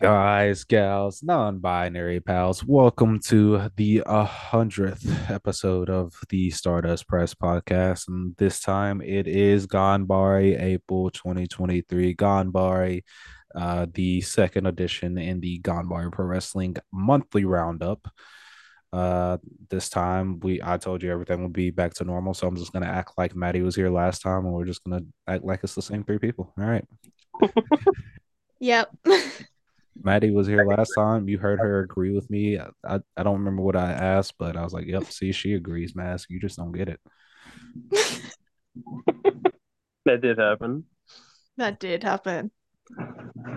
Guys, gals, non-binary pals, welcome to the uh, hundredth episode of the Stardust Press podcast. And this time it is Ganbare April 2023. Ganbare, uh, the second edition in the Ganbare Pro Wrestling monthly roundup. Uh, this time we I told you everything will be back to normal, so I'm just gonna act like Maddie was here last time, and we're just gonna act like it's the same three people. All right. Yep. Maddie was here last time. You heard her agree with me. I, I don't remember what I asked, but I was like, "Yep, see, she agrees, Mask. You just don't get it." That did happen. that did happen.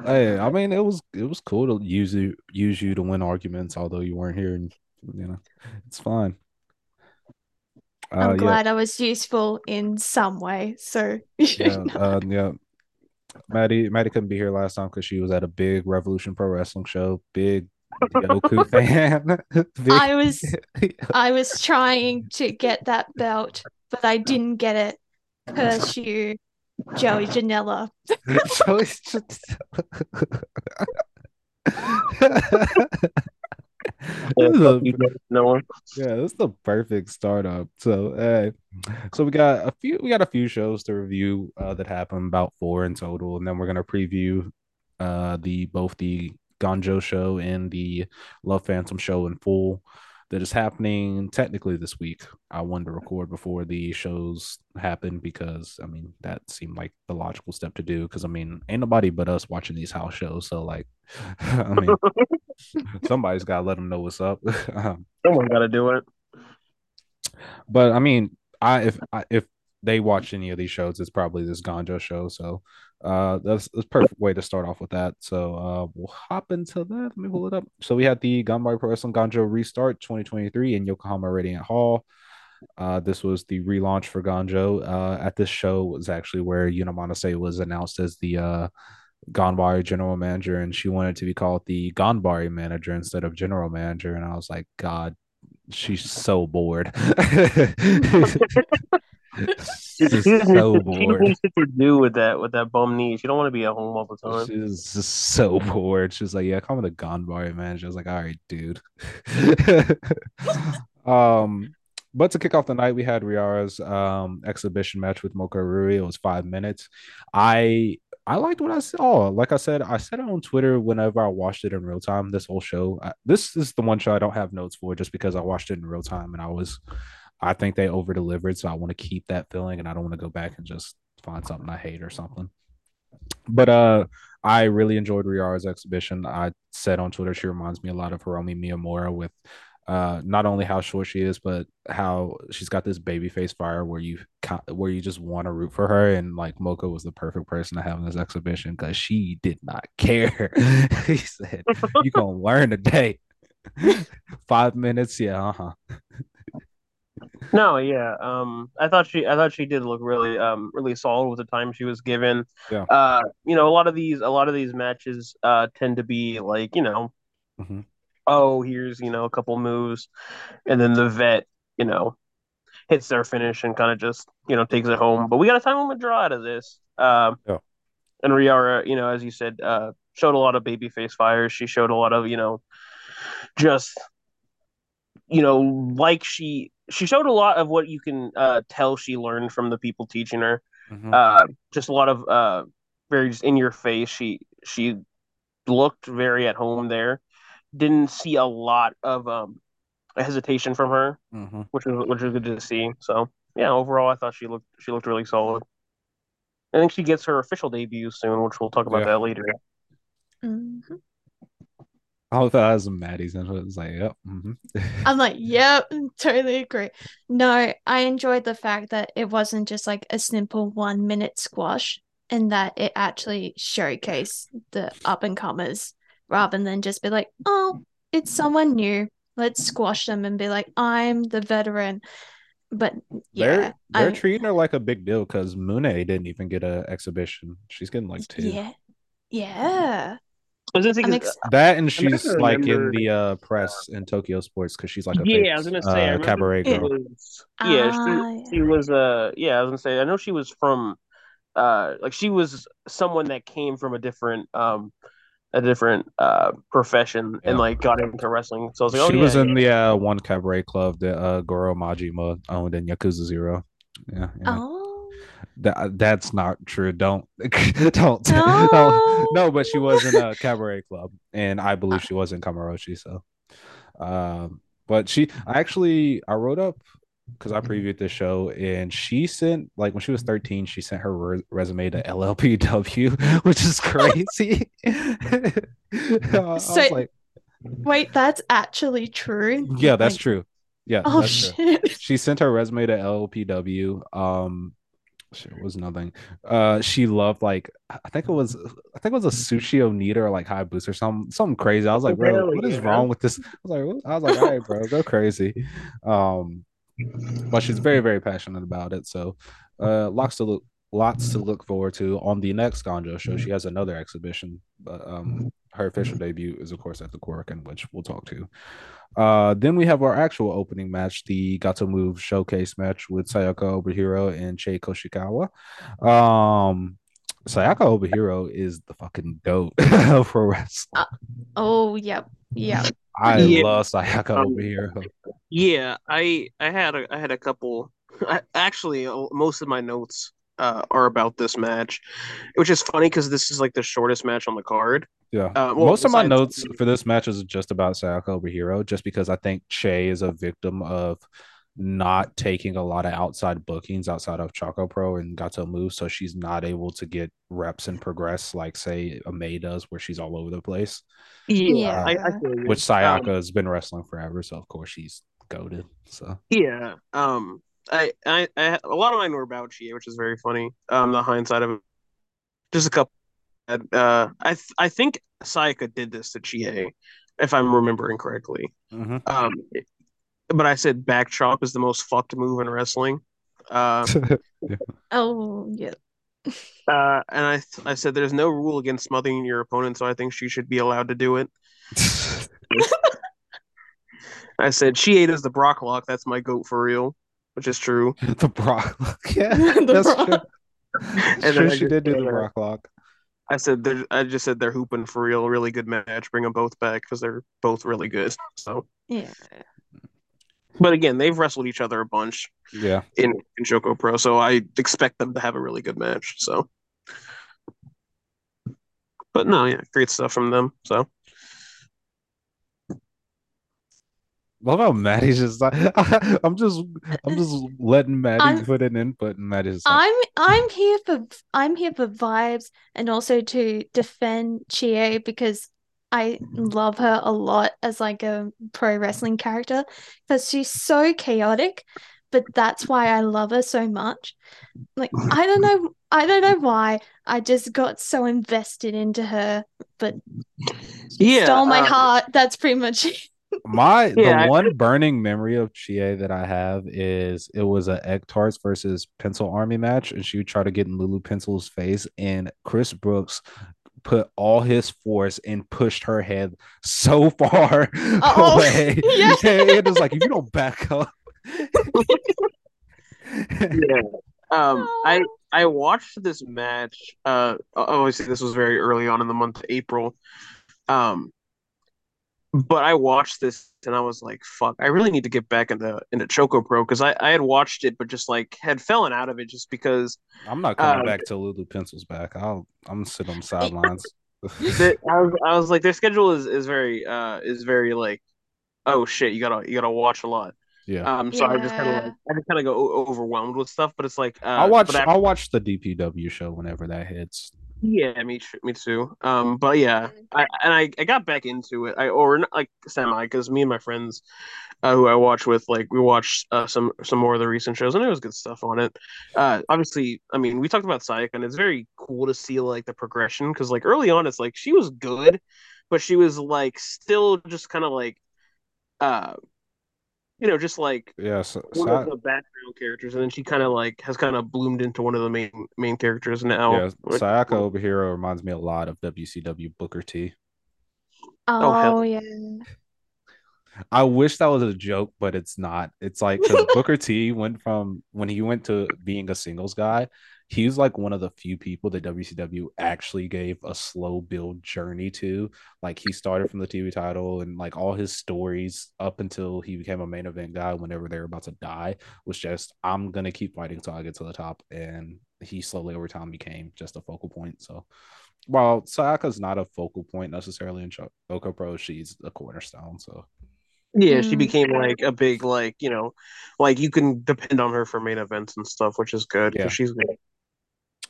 Hey, I mean, it was it was cool to use you use you to win arguments, although you weren't here, and you know, it's fine. Uh, I'm yeah, glad I was useful in some way. So yeah, uh, yeah. Maddie, Maddie couldn't be here last time because she was at a big Revolution Pro Wrestling show. Big Goku fan. Big- I was I was trying to get that belt, but I didn't get it. Curse you, Joey Janela. Just- Yeah, This is a- fuck you, no yeah, this is the perfect startup. So, hey, so we got a few, we got a few shows to review uh, that happened, about four in total, and then we're gonna preview uh the both the Gonjo show and the Love Phantom show in full. That is happening technically this week. I wanted to record before the shows happen because I mean that seemed like the logical step to do. Because I mean, ain't nobody but us watching these house shows, so like, I mean, somebody's got to let them know what's up. Um, Someone got to do it. but I mean, I if I, if they watch any of these shows, it's probably this Ganjo show. So uh that's that's a perfect way to start off with that. So uh we'll hop into that. Let me pull it up. So we had the Ganbare Pro Wrestling Ganjo restart 2023 in Yokohama Radiant Hall. Uh this was the relaunch for Ganjo. Uh at this show was actually where Yuna Manase was announced as the uh Ganbare general manager and she wanted to be called the Ganbare manager instead of general manager. And I was like, God, she's so bored. She She's just so needs to- she bored. do with that with that bum knee. She don't want to be at home all the time. She's just so bored. She's like, "Yeah, call me the Ganbare manager." I was like, "All right, dude." um, but to kick off the night, we had Riara's um exhibition match with Mocha Rui. It was five minutes. I I liked what I saw. Like I said, I said it on Twitter whenever I watched it in real time. This whole show. I, this is the one show I don't have notes for, just because I watched it in real time and I was. I think they over delivered, so I want to keep that feeling, and I don't want to go back and just find something I hate or something. But uh, I really enjoyed Riara's exhibition. I said on Twitter she reminds me a lot of Hiromi Miyamura with uh not only how short she is, but how she's got this baby face fire where you where you just want to root for her. And like Mocha was the perfect person to have in this exhibition because she did not care. he said, "You gonna learn today." Five minutes, yeah, uh-huh. No, yeah. Um, I thought she, I thought she did look really, um, really solid with the time she was given. Yeah. Uh, you know, a lot of these, a lot of these matches, uh, tend to be like, you know, Mhm. oh, here's, you know, a couple moves, and then the vet, you know, hits their finish and kind of just, you know, takes it home. But we got a time limit draw out of this. Um, Yeah. and Riara, you know, as you said, uh, showed a lot of baby face fires. She showed a lot of, you know, just you know, like she she showed a lot of what you can uh, tell she learned from the people teaching her. Mhm. Uh, just a lot of uh, very just in your face. She she looked very at home there. Didn't see a lot of um, hesitation from her, Mhm. which was which was good to see. So yeah, overall, I thought she looked she looked really solid. I think she gets her official debut soon, which we'll talk about Yeah. that later. Mhm. I thought that was Maddie's and I was like, yep. mhm. I'm like, yep, totally agree. No, I enjoyed the fact that it wasn't just like a simple one minute squash and that it actually showcased the up and comers rather than just be like, oh, it's someone new. Let's squash them and be like, I'm the veteran. But yeah, they're they're I'm- treating her like a big deal because Mune didn't even get an exhibition. She's getting like two. yeah, yeah. I was gonna say, I'm 'cause, ex- That and she's like in the uh press in Tokyo Sports because she's like a yeah, famous, I was gonna say, uh, remember cabaret girl. was- yeah, Ah, she, she was uh yeah, I was gonna say I know she was from uh like she was someone that came from a different um a different uh profession Yeah. and like got into wrestling. So I was like, oh she yeah, was yeah. in the uh, one cabaret club that uh, Goro Majima owned in Yakuza Zero. Yeah, yeah. Oh. That that's not true. Don't don't No. no. no, but she was in a cabaret club, and I believe she was in Kamaroshi. So, um, but she I actually I wrote up because I previewed this show, and she sent like when she was thirteen, she sent her re- resume to LLPW, which is crazy. I So- like, Wait, that's actually true. yeah, that's Like, true. Yeah, Oh that's true. shit. she sent her resume to LLPW. Um, shit, it was nothing. Uh, she loved like I think it was I think it was a sushi onita or like high boost or something something crazy. I was like, bro, Hell what is yeah. wrong with this? I was like, what? I was like, all right, bro, go crazy. Um, but she's very very passionate about it. So, uh, lots to look lots to look forward to on the next Gonjo show. She has another exhibition, but um, her official debut is of course at the Korakuen, which we'll talk to. Uh, then we have our actual opening match, the Gatoh Move showcase match with Sayaka Obihiro and Chie Koshikawa. Um, Sayaka Obihiro is the fucking goat for wrestling. Oh yep. Yep. I Yeah. love Sayaka Um, Obihiro. Yeah, I I had a I had a couple. I, actually, uh, most of my notes uh, are about this match, which is funny because this is like the shortest match on the card. Yeah. Uh, well, Most of my notes for this match is just about Sayaka Obihiro, just because I think Chie is a victim of not taking a lot of outside bookings outside of Choco Pro and Gatoh Move, so she's not able to get reps and progress like say a May does, where she's all over the place. Yeah. I, I feel. Which Sayaka Um, has been wrestling forever, so of course she's goaded. So Yeah. Um. I, I, I a lot of mine were about Chie, which is very funny. Um. The hindsight of it. Just a couple. Uh. I th- I think Sayaka did this to Chie, if I'm remembering correctly. mhm. Um. But I said back chop is the most fucked move in wrestling. Uh. Oh yeah. Uh. And I I said there's no rule against smothering your opponent, so I think she should be allowed to do it. I said she ate does the Brock lock. That's my goat for real, which is true. the Brock lock. Yeah, The that's Brock. true. And Sure, then she just did do said, the Brock lock. I said they're, I just said they're hooping for real, really good match. Bring them both back because they're both really good. So, Yeah. but again, they've wrestled each other a bunch Yeah. in in Choco Pro, so I expect them to have a really good match. So, but no, yeah, great stuff from them. So, Love how Maddie's just like I'm just I'm just letting Maddie I'm- put an input and Maddie's like, I'm I'm here for I'm here for vibes and also to defend Chie because I love her a lot as like a pro wrestling character because she's so chaotic, but that's why I love her so much. Like I don't know I don't know why I just got so invested into her, but yeah, stole my um, heart. That's pretty much it. My Yeah, the one burning memory of Chie that I have is it was a Egg Tarts versus Pencil Army match, and she would try to get in Lulu Pencil's face, and Chris Brooks put all his force and pushed her head so far Uh-oh. away. Yeah. it was like if you don't back up. yeah. Um, I I watched this match. Uh, obviously this was very early on in the month of April. Um, but I watched this and I was like, "Fuck! I really need to get back into into Choco Pro because I I had watched it, but just like had fallen out of it just because I'm not coming Um, back till Lulu Pencil's back. I'll I'm sitting on the sidelines. the, I was I was like, their schedule is is very uh is very like, oh shit, you gotta you gotta watch a lot. yeah. Um, so I just kind of Yeah. like I just kind of go overwhelmed with stuff, but it's like uh, I'll watch after- I'll watch the DPW show whenever that hits. Yeah, me. Me too. Um, but yeah, I and I, I got back into it. I or not like semi because me and my friends, uh, who I watch with, like we watched uh, some some more of the recent shows and it was good stuff on it. Uh, obviously, I mean we talked about Sayaka and it's very cool to see like the progression because like early on it's like she was good, but she was like still just kind of like, uh, you know, just like Yeah, so, one so of the background characters, and then she kind of like has kind of bloomed into one of the main main characters now. Yeah, Which- Sayaka Obihiro reminds me a lot of WCW Booker T. Oh, oh hell. Oh yeah. I wish that was a joke, but it's not. It's like 'cause Booker T went from when he went to being a singles guy, he was like one of the few people that WCW actually gave a slow build journey to. Like he started from the TV title and like all his stories up until he became a main event guy whenever they were about to die was just I'm gonna keep fighting until I get to the top. And he slowly over time became just a focal point. So while Sayaka's not a focal point necessarily in Choco Pro, she's a cornerstone. So yeah, she Mm. became like a big like you know, like you can depend on her for main events and stuff, which is good Yeah. she's good.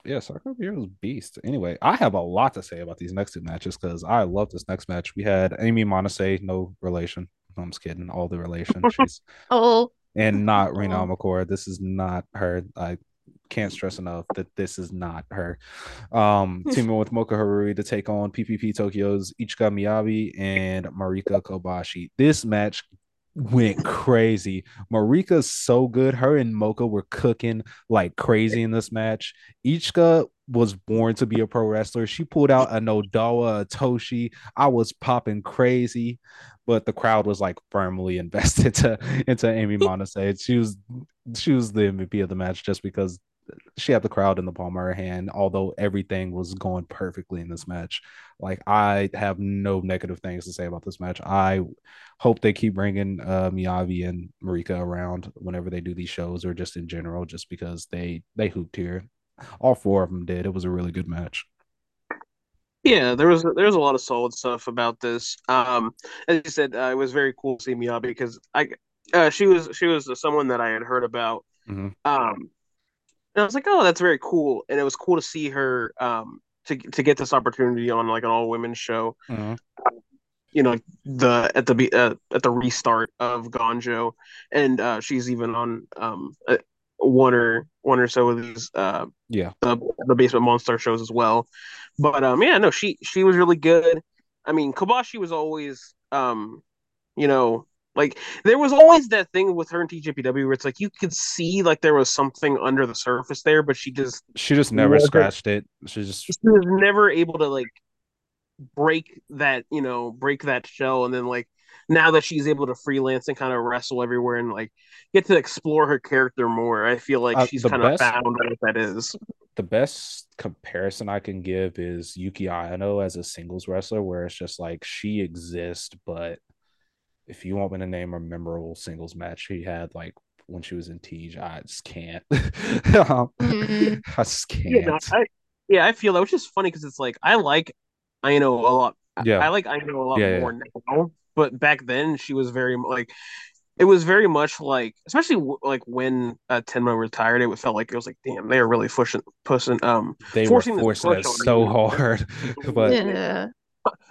Yeah, Sayaka Obihiro's beast. Anyway, I have a lot to say about these next two matches because I love this next match. We had Amy Monase, no relation. I'm just kidding. All the relation. She's Oh, and not Rina Oh. Amakora. This is not her. I can't stress enough that this is not her. Um, teaming with Moka Haruri to take on PPP Tokyo's Ichika Miyabi and Marika Kobashi. This match went crazy. Marika's so good. Her and Mocha were cooking like crazy in this match. Ichika was born to be a pro wrestler. She pulled out a Nodawa, a Toshi. I was popping crazy, but the crowd was like firmly invested to into Amy Monase. She was she was the MVP of the match just because she had the crowd in the palm of her hand, although everything was going perfectly in this match. Like I have no negative things to say about this match. I hope they keep bringing uh, Miyabi and Marika around whenever they do these shows or just in general, just because they they hooped here. All four of them did. It was a really good match. Yeah, there was there was a lot of solid stuff about this. Um, as you said, uh, it was very cool to see Miyabi because I uh, she was she was someone that I had heard about. Mhm. Um, and I was like, oh, that's very cool, and it was cool to see her um to to get this opportunity on like an all women's show. Mhm. You know, the at the be- uh, at the restart of Gonjo, and uh, she's even on um uh, one or one or so of these uh Yeah. the the basement monster shows as well. But um yeah, no, she she was really good. I mean, Kobashi was always um you know, like there was always that thing with her and TJPW where it's like you could see like there was something under the surface there, but she just She just never scratched it. She just she was never able to like break that, you know, break that shell and then like now that she's able to freelance and kind of wrestle everywhere and like get to explore her character more, I feel like Uh, she's kind of found what that is. the best comparison I can give is Yuki Aino as a singles wrestler, where it's just like she exists, but if you want me to name a memorable singles match she had, like when she was in Tej, I just can't. Um, Mm. I just Yeah, no, can't. I, yeah, I feel that, which is funny because it's like I like I know a lot. Yeah. I like I know a lot Yeah, yeah. more now, but back then she was very like it was very much like, especially w- like when uh, Tenma retired, it felt like it was like, damn, they are really pushing, pushing. Um, They forcing were this forcing it push so hard, but yeah.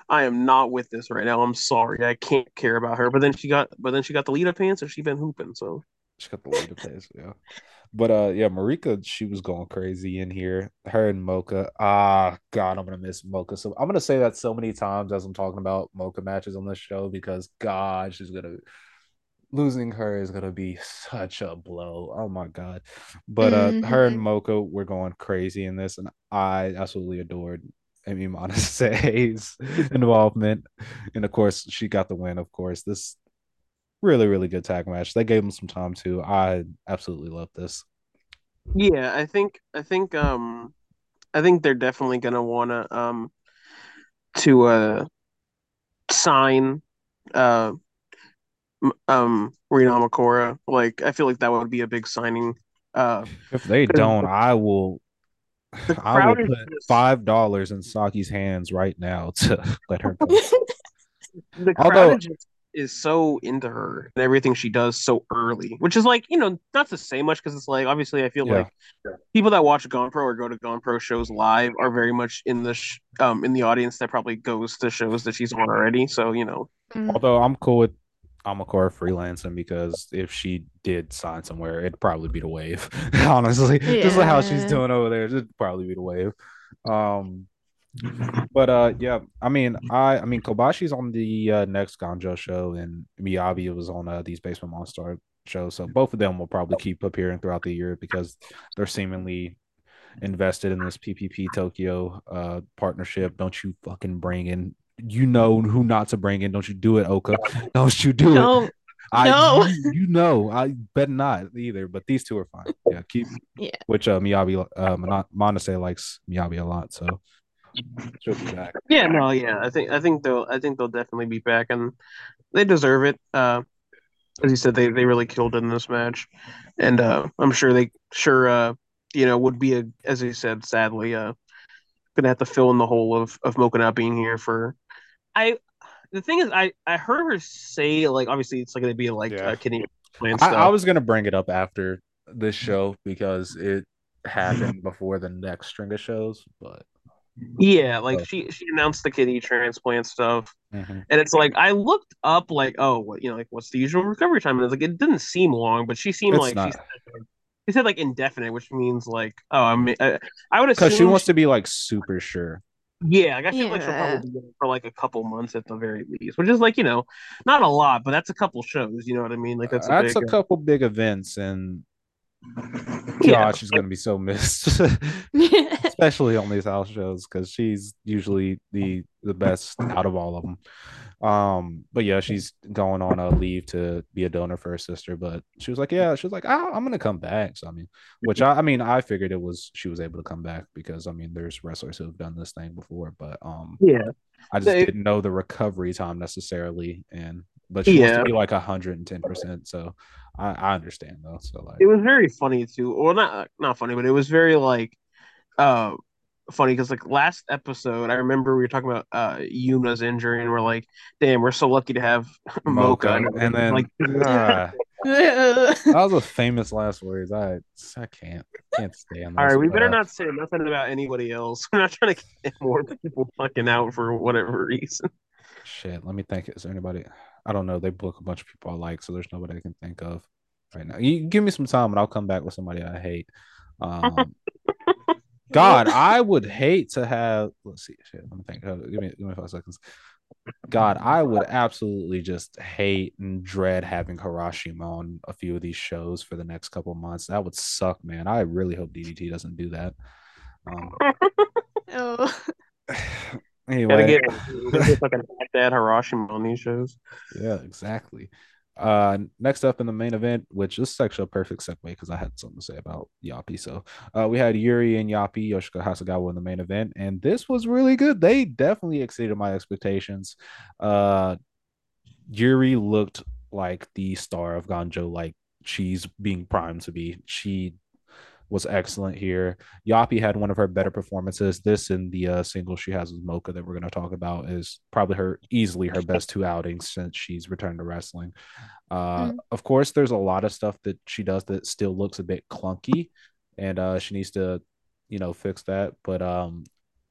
I am not with this right now. I'm sorry, I can't care about her. But then she got, but then she got the lead up pants, and she been hooping. So She got the lead of pace, yeah. But uh yeah, Marika, she was going crazy in here. Her and Mocha. Ah God, I'm gonna miss Mocha. So I'm gonna say that so many times as I'm talking about Mocha matches on this show because God, she's gonna losing her is gonna be such a blow. Oh my God. But uh her and Mhm. Mocha were going crazy in this, and I absolutely adored Amy Monase's involvement. And of course, she got the win, of course. This really, really good tag match. They gave them some time too. I absolutely love this. yeah, I think, I think, um, I think they're definitely gonna wanna um to uh sign uh um Rina Makora. Like, I feel like that would be a big signing. Uh, If they don't, I will I will crowd is put five dollars in Saki's hands right now to let her go. the crowd Although- is just is so into her and everything she does so early, which is like you know not to say much because it's like obviously I feel Yeah. like people that watch GonPro or go to GonPro shows live are very much in the sh- um in the audience that probably goes to shows that she's on already. So you know, Mm. Although I'm cool with Amakora freelancing because if she did sign somewhere, it'd probably be the wave. Honestly, just like how she's doing over there, it'd probably be the wave. Um, but uh, yeah, I mean, I I mean, Kobashi's on the uh, next Ganjo show, and Miyabi was on uh, these Basement Monster shows, so both of them will probably keep appearing throughout the year because they're seemingly invested in this PPP Tokyo uh partnership. Don't you fucking bring in you know who not to bring in. Don't you do it, Ohka. Don't you do it. Don't I No. you, you know I bet not either. But these two are fine. Yeah, keep Yeah. which uh, Miyabi uh, Mon- Monase likes Miyabi a lot, so she'll be back. Yeah, no, yeah. I think I think they'll I think they'll definitely be back and they deserve it. Uh as you said, they, they really killed in this match. And uh I'm sure they sure uh you know would be a as you said, sadly, uh gonna have to fill in the hole of, of Mocha not being here for I the thing is I, I heard her say like obviously it's like gonna be like Yeah. uh, kidney transplant I, stuff. I was gonna bring it up after this show because it happened before the next string of shows, but Yeah, like she she announced the kidney transplant stuff. mhm. And it's like I looked up like, oh, what you know, like what's the usual recovery time? And it's like it didn't seem long, but she seemed It's like not. she said, she said like indefinite, which means like oh, I mean, I, I would assume because she wants to be like super sure. Yeah, like, I feel like she'll probably be in for like a couple months at the very least, which is like you know not a lot, but that's a couple shows. You know what I mean? Like that's a That's big, a uh couple big events, and Yeah. God, she's gonna be so missed, especially on these house shows because she's usually the the best out of all of them. Um, but yeah, she's going on a leave to be a donor for her sister. But she was like, yeah, she was like, oh, I'm gonna come back. So I mean, which I, I mean, I figured it was she was able to come back because I mean, there's wrestlers who have done this thing before, but um, Yeah, I just They- didn't know the recovery time necessarily, and but she wants to be like hundred and ten percent. So I, I understand though. So like, it was very funny too. Well, not not funny, but it was very like uh funny because like last episode, I remember we were talking about uh Yuna's injury, and we're like, damn, we're so lucky to have Mocha, Mocha, and then like ah, that was a famous last words. I I can't can't stand. All right, we better Uh, not say nothing about anybody else. We're not trying to get more people fucking out for whatever reason. Shit, let me think. Is there anybody? I don't know. They book a bunch of people I like, so there's nobody I can think of right now. You give me some time, and I'll come back with somebody I hate. Um, God, I would hate to have. Let's see. Shit, let me think. Give me give me five seconds. God, I would absolutely just hate and dread having Harashima on a few of these shows for the next couple months. That would suck, man. I really hope DDT doesn't do that. Um, oh. Gotta anyway, get, gotta get fucking dad Harashima on these shows. Yeah, exactly. Uh, next up in the main event, which this is actually a perfect segue because I had something to say about Yapi. So, uh, we had Yuri and Yapi, Yoshika Hasegawa in the main event, and this was really good. They definitely exceeded my expectations. Uh, Yuri looked like the star of Ganjo, like she's being primed to be. She was excellent here. Yapi had one of her better performances. This and the uh, single she has with Mocha that we're going to talk about is probably her easily her best two outings since she's returned to wrestling. Uh, Mm. Of course, there's a lot of stuff that she does that still looks a bit clunky, and uh, she needs to, you know, fix that. But um,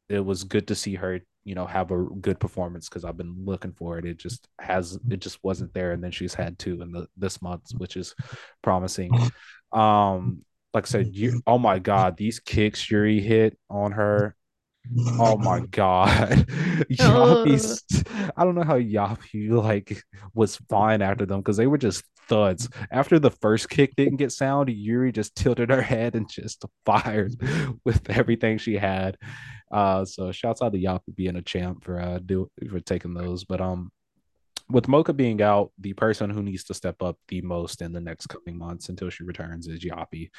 it was good to see her, you know, have a good performance because I've been looking for it. It just has, it just wasn't there, and then she's had two in the this month, which is promising. Um, like I said, you, oh my god, these kicks Yuri hit on her. Oh my god, Yapi's, I don't know how Yapi like was fine after them because they were just thuds. After the first kick didn't get sound, Yuri just tilted her head and just fired with everything she had. Uh, so shouts out to Yapi being a champ for uh do for taking those. But um, with Mocha being out, the person who needs to step up the most in the next coming months until she returns is Yapi.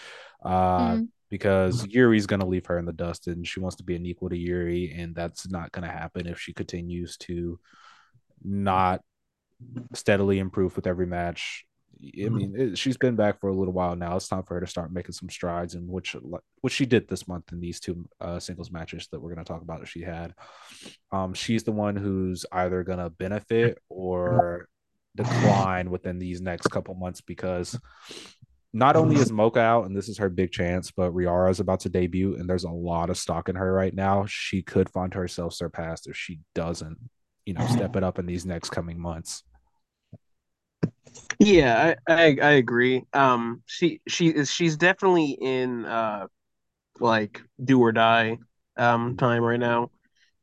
Uh, Mm. because Yuri's going to leave her in the dust and she wants to be an equal to Yuri. And that's not going to happen if she continues to not steadily improve with every match. I mean, it, she's been back for a little while now. It's time for her to start making some strides, and which which she did this month in these two uh, singles matches that we're going to talk about that she had. Um, she's the one who's either going to benefit or decline within these next couple months because not only is Mocha out and this is her big chance, but Riara is about to debut and there's a lot of stock in her right now. She could find herself surpassed if she doesn't, you know, step it up in these next coming months. Yeah, I, I I agree. Um, she she is she's definitely in uh like do or die um time right now.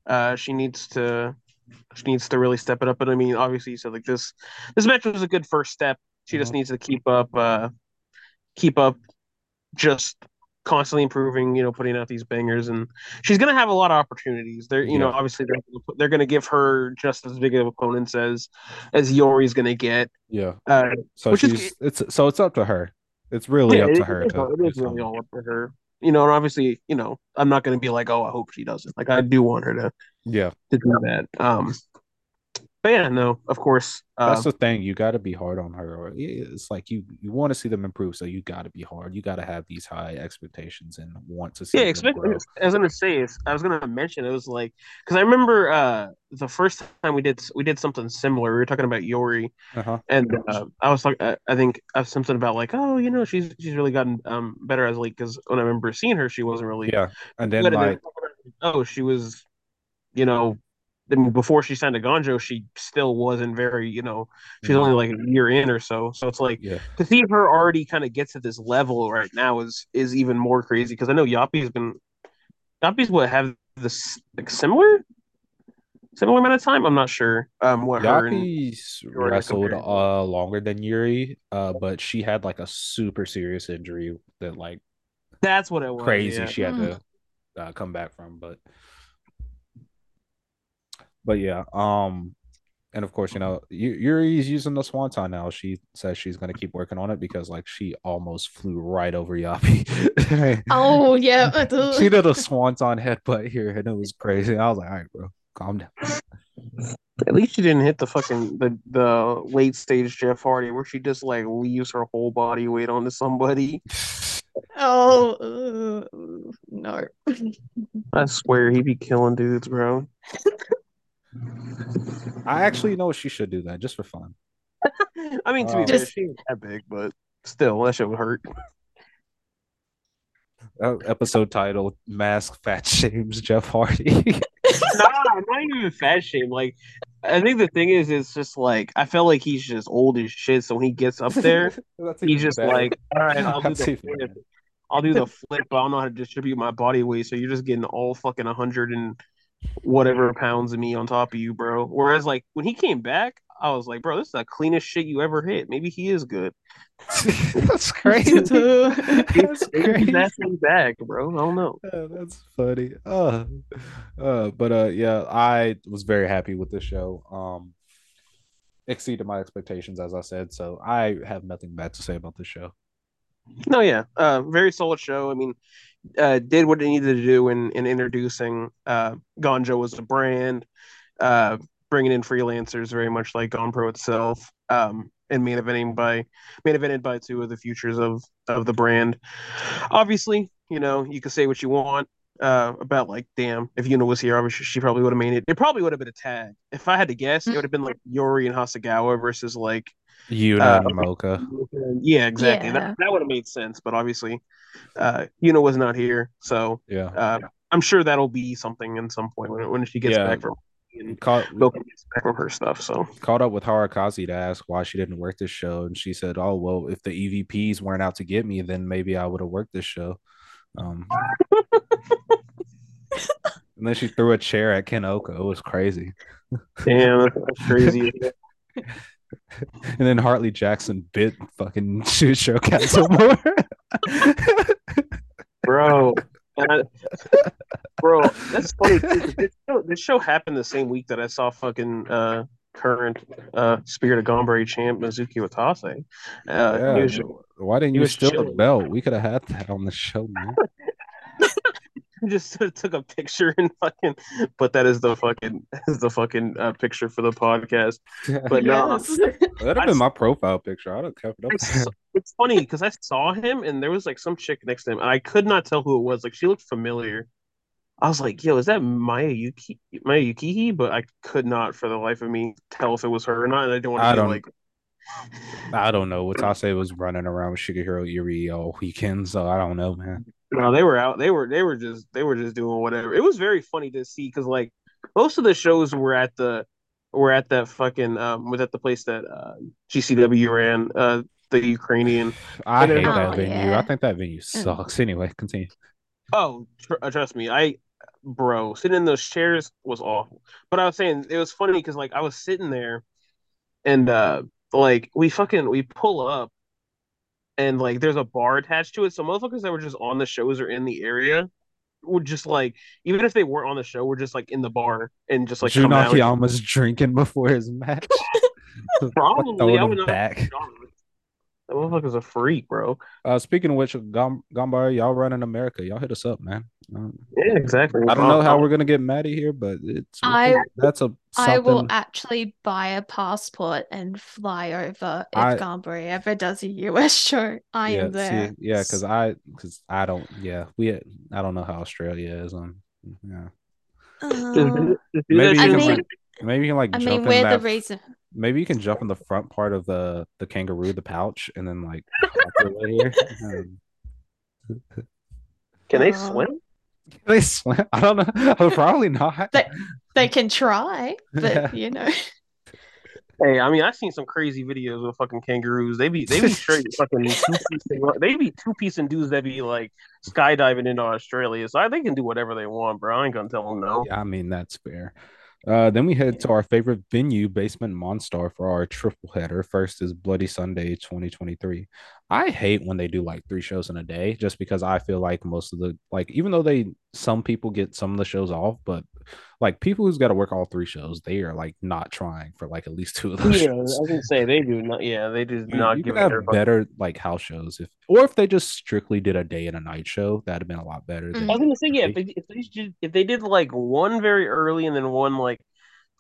Uh, she needs to she needs to really step it up. But I mean, obviously, you said like this this match was a good first step. She just Mhm. needs to keep up uh keep up just constantly improving, you know, putting out these bangers, and she's gonna have a lot of opportunities. They're, you know, obviously they're they're gonna give her just as big of opponents as as Yori's gonna get. Yeah. Uh, So Which is she's it's so it's up to her. It's really yeah, up it- to her it is, to it is really all up to her. You know, and obviously, you know, I'm not gonna be like, oh, I hope she doesn't. Like, I do want her to Yeah. to do that. Um, but yeah, no, of course. Uh, That's the thing. You got to be hard on her. It's like you you want to see them improve, so you got to be hard. You got to have these high expectations and want to see yeah, them expect. I was gonna say, I was gonna mention it was like because I remember uh the first time we did we did something similar. We were talking about Yori, Uh-huh. and uh, I was talking. I, think I was something about like, oh, you know, she's she's really gotten um better as like because when I remember seeing her, she wasn't really Yeah, and then like oh, she was, you know. I mean, before she signed to Gonjo, she still wasn't very, you know, she's only like a year in or so. So it's like yeah, to see her already kind of get to this level right now is is even more crazy because I know Yappi's been Yappi's what have this like similar similar amount of time. I'm not sure. Um, what her and Yappi's wrestled uh longer than Yuri, uh, but she had like a super serious injury that like that's what it was. crazy yeah. she had Mm. to uh, come back from, but but yeah, um, and of course, you know, Yu- Yuri's using the swanton now. She says she's gonna keep working on it because like she almost flew right over Yappi. Oh yeah. she did a swanton headbutt here, and it was crazy. I was like, all right, bro, calm down. At least she didn't hit the fucking the the late stage Jeff Hardy where she just like leaves her whole body weight onto somebody. oh uh, no. I swear he'd be killing dudes, bro. I actually know she should do that just for fun. I mean, to be Uh, fair, Just- she ain't that big, but still, that shit would hurt. Uh, episode title: Mask Fat Shames Jeff Hardy. nah, not even fat shame. Like, I think the thing is, it's just like I felt like he's just old as shit. So when he gets up there, he's just better. like, all right, I'll do That's the flip. I'll do the flip, but I don't know how to distribute my body weight. So you're just getting all fucking hundred and whatever pounds of me on top of you, bro. Whereas like when he came back, I was like, bro, this is the cleanest shit you ever hit. Maybe he is good. That's crazy. That's Maybe he's crazy. back, bro. I don't know. Yeah, that's funny. Uh, uh, but uh, yeah, I was very happy with this show. Um, exceeded my expectations, as I said. So I have nothing bad to say about this show. No, yeah, uh, very solid show. I mean, uh, did what it needed to do in in introducing uh, Gonjo as a brand, uh, bringing in freelancers, very much like GonPro itself, um, and main eventing by main evented by two of the futures of of the brand. Obviously, you know, you can say what you want uh, about like, damn, if Yuna was here, obviously she probably would have made it. It probably would have been a tag. If I had to guess, it would have been like Yori and Hasegawa versus like Yuna Uh, and Mocha. yeah, exactly. Yeah. That, that would have made sense, but obviously, uh, Yuna was not here, so Yeah. uh, I'm sure that'll be something in some point when when she gets Yeah. back from and Caught, gets back from her stuff. So caught up with Harakazi to ask why she didn't work this show, and she said, "Oh well, if the EVPs weren't out to get me, then maybe I would have worked this show." Um, and then she threw a chair at Ken Ohka. It was crazy. damn, that's, that's crazy. And then Hartley Jackson bit fucking Shucho Castlemore. bro. I- bro, that's funny. This, show, this show happened the same week that I saw fucking uh, current uh, Spirit of Ganbare champ Mizuki Watase. Uh, yeah, was why didn't you steal the belt? We could have had that on the show, man. just took a picture and fucking but that is the fucking is the fucking uh, picture for the podcast but no Yes. That'd have been my profile picture. I'd have kept it up. it's, it's funny because i saw him and there was like some chick next to him and i could not tell who it was like she looked familiar i was like yo is that maya yuki maya yukihi but i could not for the life of me tell if it was her or not and i didn't want I to be don't- like I don't know. Watase was running around with Shigehiro Irie all weekend, so I don't know, man. No, they were out. They were they were just they were just doing whatever. It was very funny to see because like most of the shows were at the were at that fucking um was at the place that uh GCW ran uh the Ukrainian. I And then- hate Oh, that venue. yeah. I think that venue sucks. Anyway, continue. Oh, tr- uh, trust me, I bro sitting in those chairs was awful. But I was saying it was funny because like I was sitting there and uh like we fucking we pull up and like there's a bar attached to it. So motherfuckers that were just on the shows or in the area would just like even if they weren't on the show, we're just like in the bar and just like Jun come out. Akiyama's drinking before his match. Probably, I would not- back. That motherfucker's a freak, bro. Uh, speaking of which, Gam- y'all running America. Y'all hit us up, man. Um, Yeah, exactly. I don't know how we're gonna get Maddie here, but it's I- that's a I will actually buy a passport and fly over if I- Ganbare ever does a US show. I yeah, am there. See, yeah, because I because I don't yeah we I don't know how Australia is on yeah Uh, do- just do Maybe that I you can mean- like, maybe you can like I mean, we're that the reason. Maybe you can jump in the front part of the the kangaroo the pouch and then like hop here. Um, Can they Uh, swim? they swim. I don't know. Probably not. They- They can try, but Yeah. you know. Hey, I mean, I've seen some crazy videos with fucking kangaroos. They be they be straight fucking two piece. They be two piece and dudes that be like skydiving into Australia. So I, they can do whatever they want, bro. I ain't gonna tell them no. Yeah, I mean that's fair. Uh, then we head to our favorite venue, Basement Monstar, for our triple header. First is Bloody Sunday 2023. I hate when they do like three shows in a day, just because I feel like most of the like, even though they some people get some of the shows off, but like people who's got to work all three shows, they are like not trying for like at least two of those Yeah, I shows. was gonna say they do not. Yeah, they do You, not you give could have their better like house shows if, or if they just strictly did a day and a night show, that'd have been a lot better. than- I was gonna say yeah. If they if they did if they did like one very early and then one like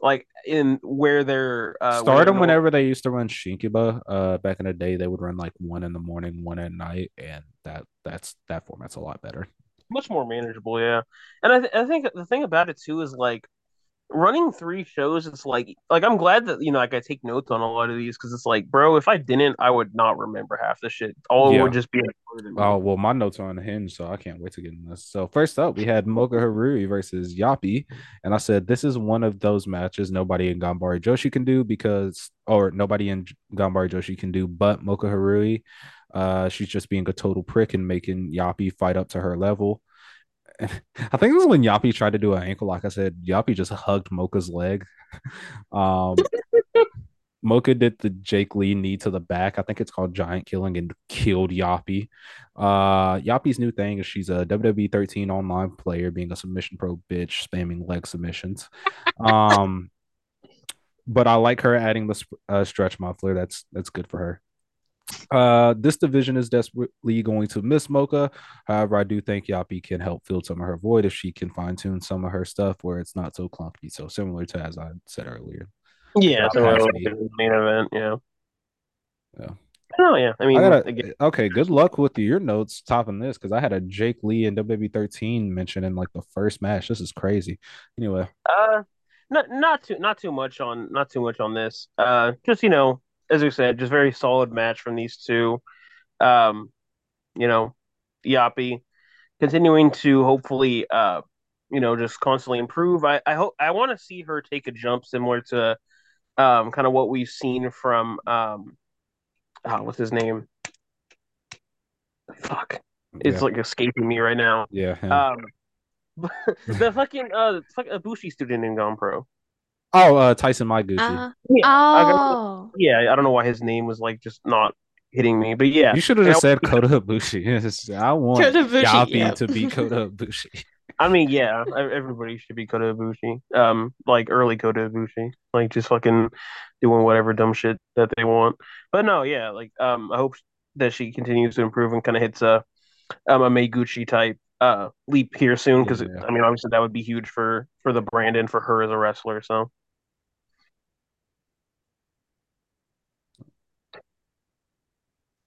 like in where they're uh, where Start they're them whenever they used to run Shinkiba. Uh, back in the day, they would run like one in the morning, one at night, and that that's that format's a lot better. Much more manageable, yeah. And I, th- I think the thing about it too is like running three shows. It's like like I'm glad that you know like I take notes on a lot of these because it's like, bro, if I didn't, I would not remember half the shit. All Yeah. would just be like, blurred in me. Oh well, my notes are on the hinge, so I can't wait to get in this. So first up, we had Mocha Haruri versus Yappy, and I said this is one of those matches nobody in Ganbare Joshi can do because, or nobody in Ganbare Joshi can do, but Mocha Haruri. Uh, she's just being a total prick and making Yappy fight up to her level. I think this is when Yappy tried to do an ankle lock. I said Yappy just hugged Mocha's leg. Um, Mocha did the Jake Lee knee to the back. I think it's called giant killing and killed Yappy. Uh, Yappy's new thing is she's a WWE 13 online player, being a submission pro bitch, spamming leg submissions. Um, but I like her adding the uh, stretch muffler. That's that's good for her. Uh, this division is desperately going to miss Mocha. However, I do think Yappy can help fill some of her void if she can fine tune some of her stuff where it's not so clunky. So similar to as I said earlier. yeah, so Past like me. the main event, yeah. Yeah. Oh yeah, I mean, I gotta okay. Good luck with your notes topping this because I had a Jake Lee and WWE 13 mention in like the first match. This is crazy. Anyway, Uh, not not too not too much on not too much on this. Uh, just you know, as we said, just very solid match from these two. Um, you know, Yappy continuing to hopefully uh, you know, just constantly improve. I I hope I want to see her take a jump similar to um kind of what we've seen from um oh, what's his name? Fuck. It's yeah, like escaping me right now. yeah. him. Um the fucking uh fuck Ibushi student in Gone Pro. Oh, uh, Tyson Maeguchi. Uh, Yeah, I got- oh, yeah, I don't know why his name was like just not hitting me, but yeah, you should have just I- said Kota Ibushi. I want Kota Ibushi, Yappy yeah. to be Kota Ibushi. I mean, yeah, everybody should be Kota Ibushi, um, like early Kota Ibushi, like just fucking doing whatever dumb shit that they want. But no, yeah, like um, I hope that she continues to improve and kind of hits a um a Maeguchi type uh leap here soon because Yeah. I mean obviously that would be huge for for the brand and for her as a wrestler. So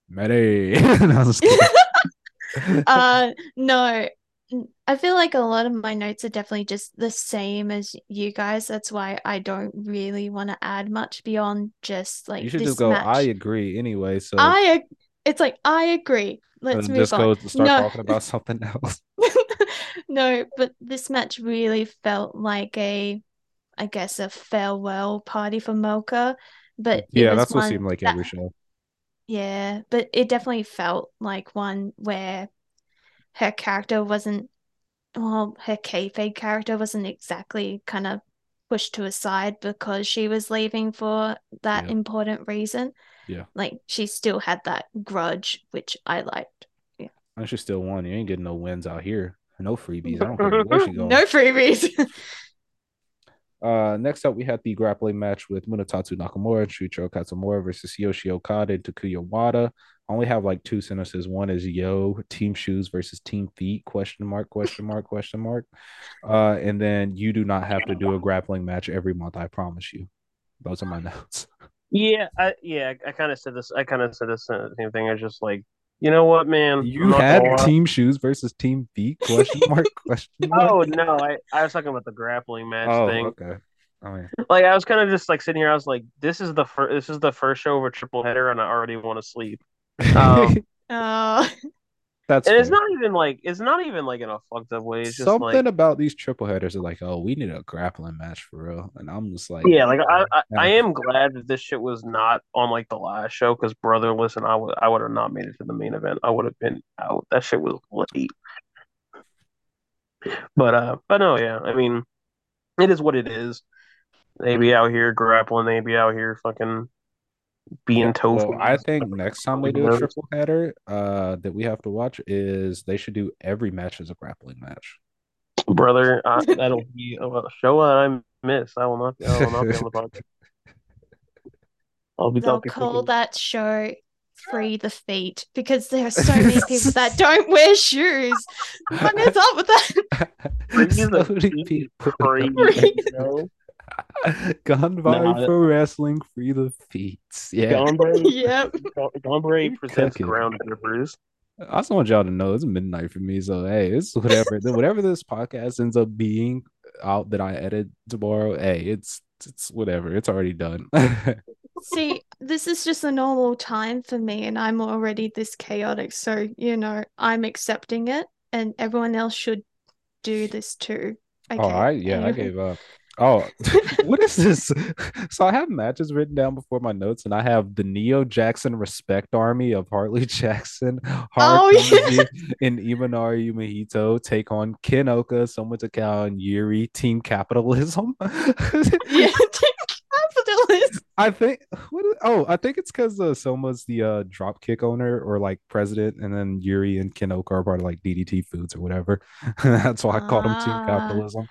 Medi. No, I'm just uh, no. N- I feel like a lot of my notes are definitely just the same as you guys. That's why I don't really want to add much beyond just like you should this just go. match. I agree. Anyway, so I ag- it's like I agree. Let's and move just on. go to start No. talking about something else. no, but this match really felt like a, I guess, a farewell party for Mocha. But Yeah, that's what seemed like that- every show. Yeah, but it definitely felt like one where her character wasn't, well, her kayfabe character wasn't exactly kind of pushed to a side because she was leaving for that Yeah. important reason. Yeah. Like she still had that grudge, which I liked. Yeah. And she still won. You ain't getting no wins out here. No freebies. I don't care where she going. No freebies. Uh, next up, we had the grappling match with Munatatsu Nakamura and Shuichiro Katsumura versus Yoshi Okada and Takuya Wada. I only have like two sentences. One is Yo Team Shoes versus Team Feet? Question mark? Question mark? Question mark? Uh, and then you do not have to do a grappling match every month. I promise you. Those are my notes. Yeah, I yeah, I kind of said this. I kind of said the same thing. I just like, you know what, man? You had. Team Shoes versus Team Feet? Question mark? Question mark? Oh no, I, I was talking about the grappling match Oh, thing. okay. I mean, Like I was kind of just like sitting here. I was like, this is the first. This is the first show of a triple header, and I already want to sleep. Um, Oh, that's and it's not even like it's not even like in a fucked up way. It's just something like about these triple headers are like, oh, we need a grappling match for real, and I'm just like, yeah, like I I, I am glad that this shit was not on like the last show because brother, listen, I would I would have not made it to the main event. I would have been out. That shit was late. But uh, but no, yeah. I mean, it is what it is. They be out here grappling. They be out here fucking being Yeah, tofu. well, I think next time we do a triple header, uh, that we have to watch is they should do every match as a grappling match. brother. I, that'll be a show that I miss. I will not. I will not be on the podcast. I'll be they'll talking. call fucking- that show "Free the Feet" because there are so many people that don't wear shoes. What is up with that? Free the So feet. Free. you know? Ganbare Nah. for wrestling, free the feet. Yeah, Ganbare, yep. Ganbare presents Cooking. ground grippers. I just want y'all to know it's midnight for me. So hey, it's whatever whatever this podcast ends up being out that I edit tomorrow. Hey, it's it's whatever. It's already done. See, this is just a normal time for me, and I'm already this chaotic. So, you know, I'm accepting it, and everyone else should do this too. Okay. Oh, yeah, I gave up. Oh, what is this? So I have matches written down before my notes, and I have the Neo Jackson Respect Army of Hartley Jackson, Oh, yeah. And Imanari Yumehito take on Ken Ohka, Soma Takao, and Yuri Team Capitalism. Yeah, capitalist. I think what is, oh, I think it's because uh, Soma's the uh dropkick owner or like president, and then Yuri and Ken Ohka are part of like DDT Foods or whatever. That's why I called them Team Ah. Capitalism.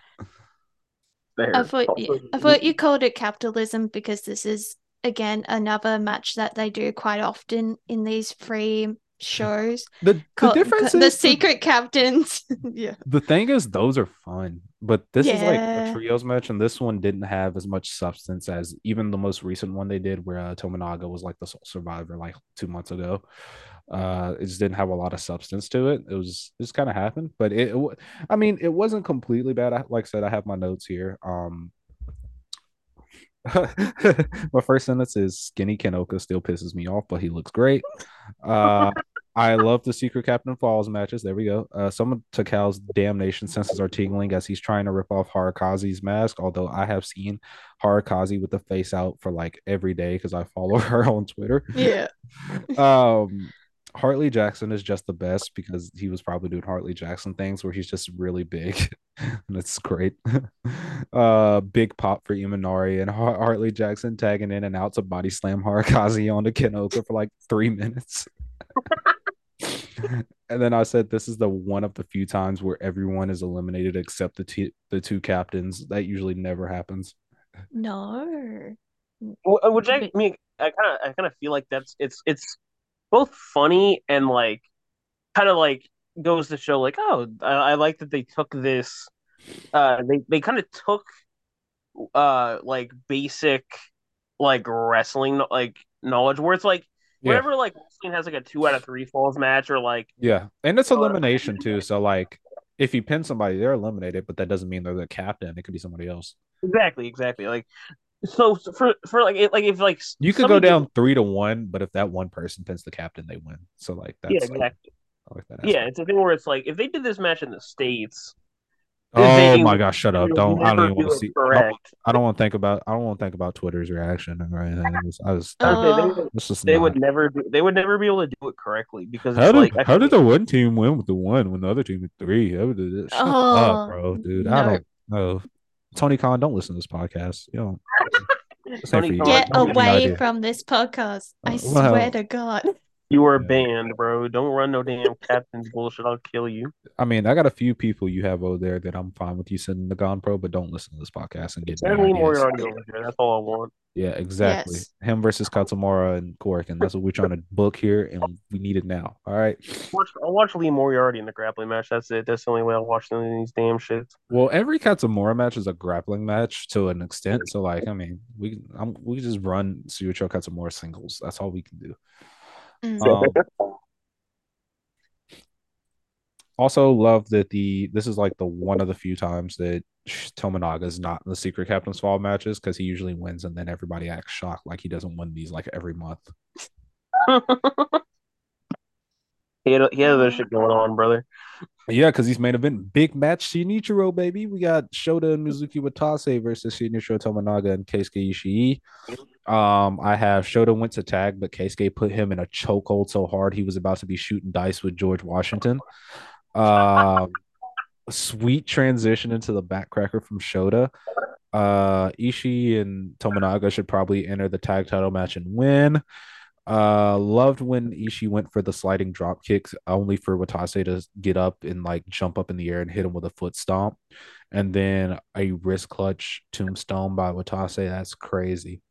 There. I thought, yeah, I thought you called it capitalism because this is again another match that they do quite often in these free shows. The the Co- difference co- is the the- secret captains. yeah. The thing is, those are fun, but this is like a trios match, and this one didn't have as much substance as even the most recent one they did, where uh, Tominaga was like the sole survivor like two months ago. Uh, it just didn't have a lot of substance to it. It was just kind of happened, but it, it. I mean, it wasn't completely bad. I, like I said, I have my notes here. Um. my first sentence is skinny Ken Ohka still pisses me off, but he looks great. Uh, I love the Secret Captain Falls matches. There we go. Uh, some of Takal's damnation senses are tingling as he's trying to rip off Harukaze's mask. Although I have seen Harukaze with the face out for like every day because I follow her on Twitter. Yeah. Um, Hartley Jackson is just the best because he was probably doing Hartley Jackson things where he's just really big, and it's great. uh, big pop for Imanari and Har- Hartley Jackson tagging in and out to body slam Harukaze onto Ken Ohka for like three minutes. and then I said this is the one of the few times where everyone is eliminated except the t- the two captains. That usually never happens. No. Well, uh, Which I But- mean, I kind of, I kind of feel like that's it's, it's both funny and like, kind of like goes to show like, oh, I, I like that they took this, uh, they they kind of took, uh, like basic, like wrestling like knowledge where it's like Yeah. whenever like wrestling has like a two out of three falls match or like Yeah, and it's elimination too. So like, if you pin somebody, they're eliminated, but that doesn't mean they're the captain. It could be somebody else. exactly, exactly like. So for for like it, like if like You could go somebody did- down three to one, but if that one person pins the captain, they win. So like that's yeah exactly I like that. yeah it's a thing where it's like if they did this match in the states Oh they my would- gosh! Shut up! Don't. I don't even want to it see. I don't, correct. I don't want to think about. I don't want to think about Twitter's reaction or anything. I was. I was I would say Uh, they would- just they would never do, they would never be able to do it correctly because How it's did like how did the one team win with the one when the other team with three? How did it, shut Oh, up, bro, dude. I don't know. Tony Khan, don't listen to this podcast. You know, this ain't for. Get Don't give me an away idea. from this podcast. I Uh, swear well- to God. You are Yeah. banned, bro. Don't run no damn captain's bullshit. I'll kill you. I mean, I got a few people you have over there that I'm fine with you sending the Gan Pro, but don't listen to this podcast and get Send bad Lee ideas. Over here. That's all I want. Yeah, exactly. Yes. Him versus Katsumura and Cork, and That's what we're trying to book here, and we need it now. All right. Watch, I'll watch Lee Moriarty in the grappling match. That's it. That's the only way I'll watch any of these damn shits. Well, every Katsumura match is a grappling match to an extent. So, like, I mean, we I'm, we just run Shuichiro Katsumura singles. That's all we can do. Mm. Um, also, love that the this is like the one of the few times that Tominaga is not in the secret captain's fall matches because he usually wins and then everybody acts shocked like he doesn't win these like every month. he had he had other shit going on, brother. Yeah, because he's main event big match Shinichiro, baby. We got Shota and Mizuki Watase versus Shinichiro Tominaga and Keisuke Ishii. Um, I have Shota went to tag, but Keisuke put him in a chokehold so hard he was about to be shooting dice with George Washington. Um, sweet transition into the backcracker from Shota. Uh, Ishii and Tominaga should probably enter the tag title match and win. Uh, loved when Ishii went for the sliding drop kicks, only for Watase to get up and like jump up in the air and hit him with a foot stomp, and then a wrist clutch tombstone by Watase. That's crazy.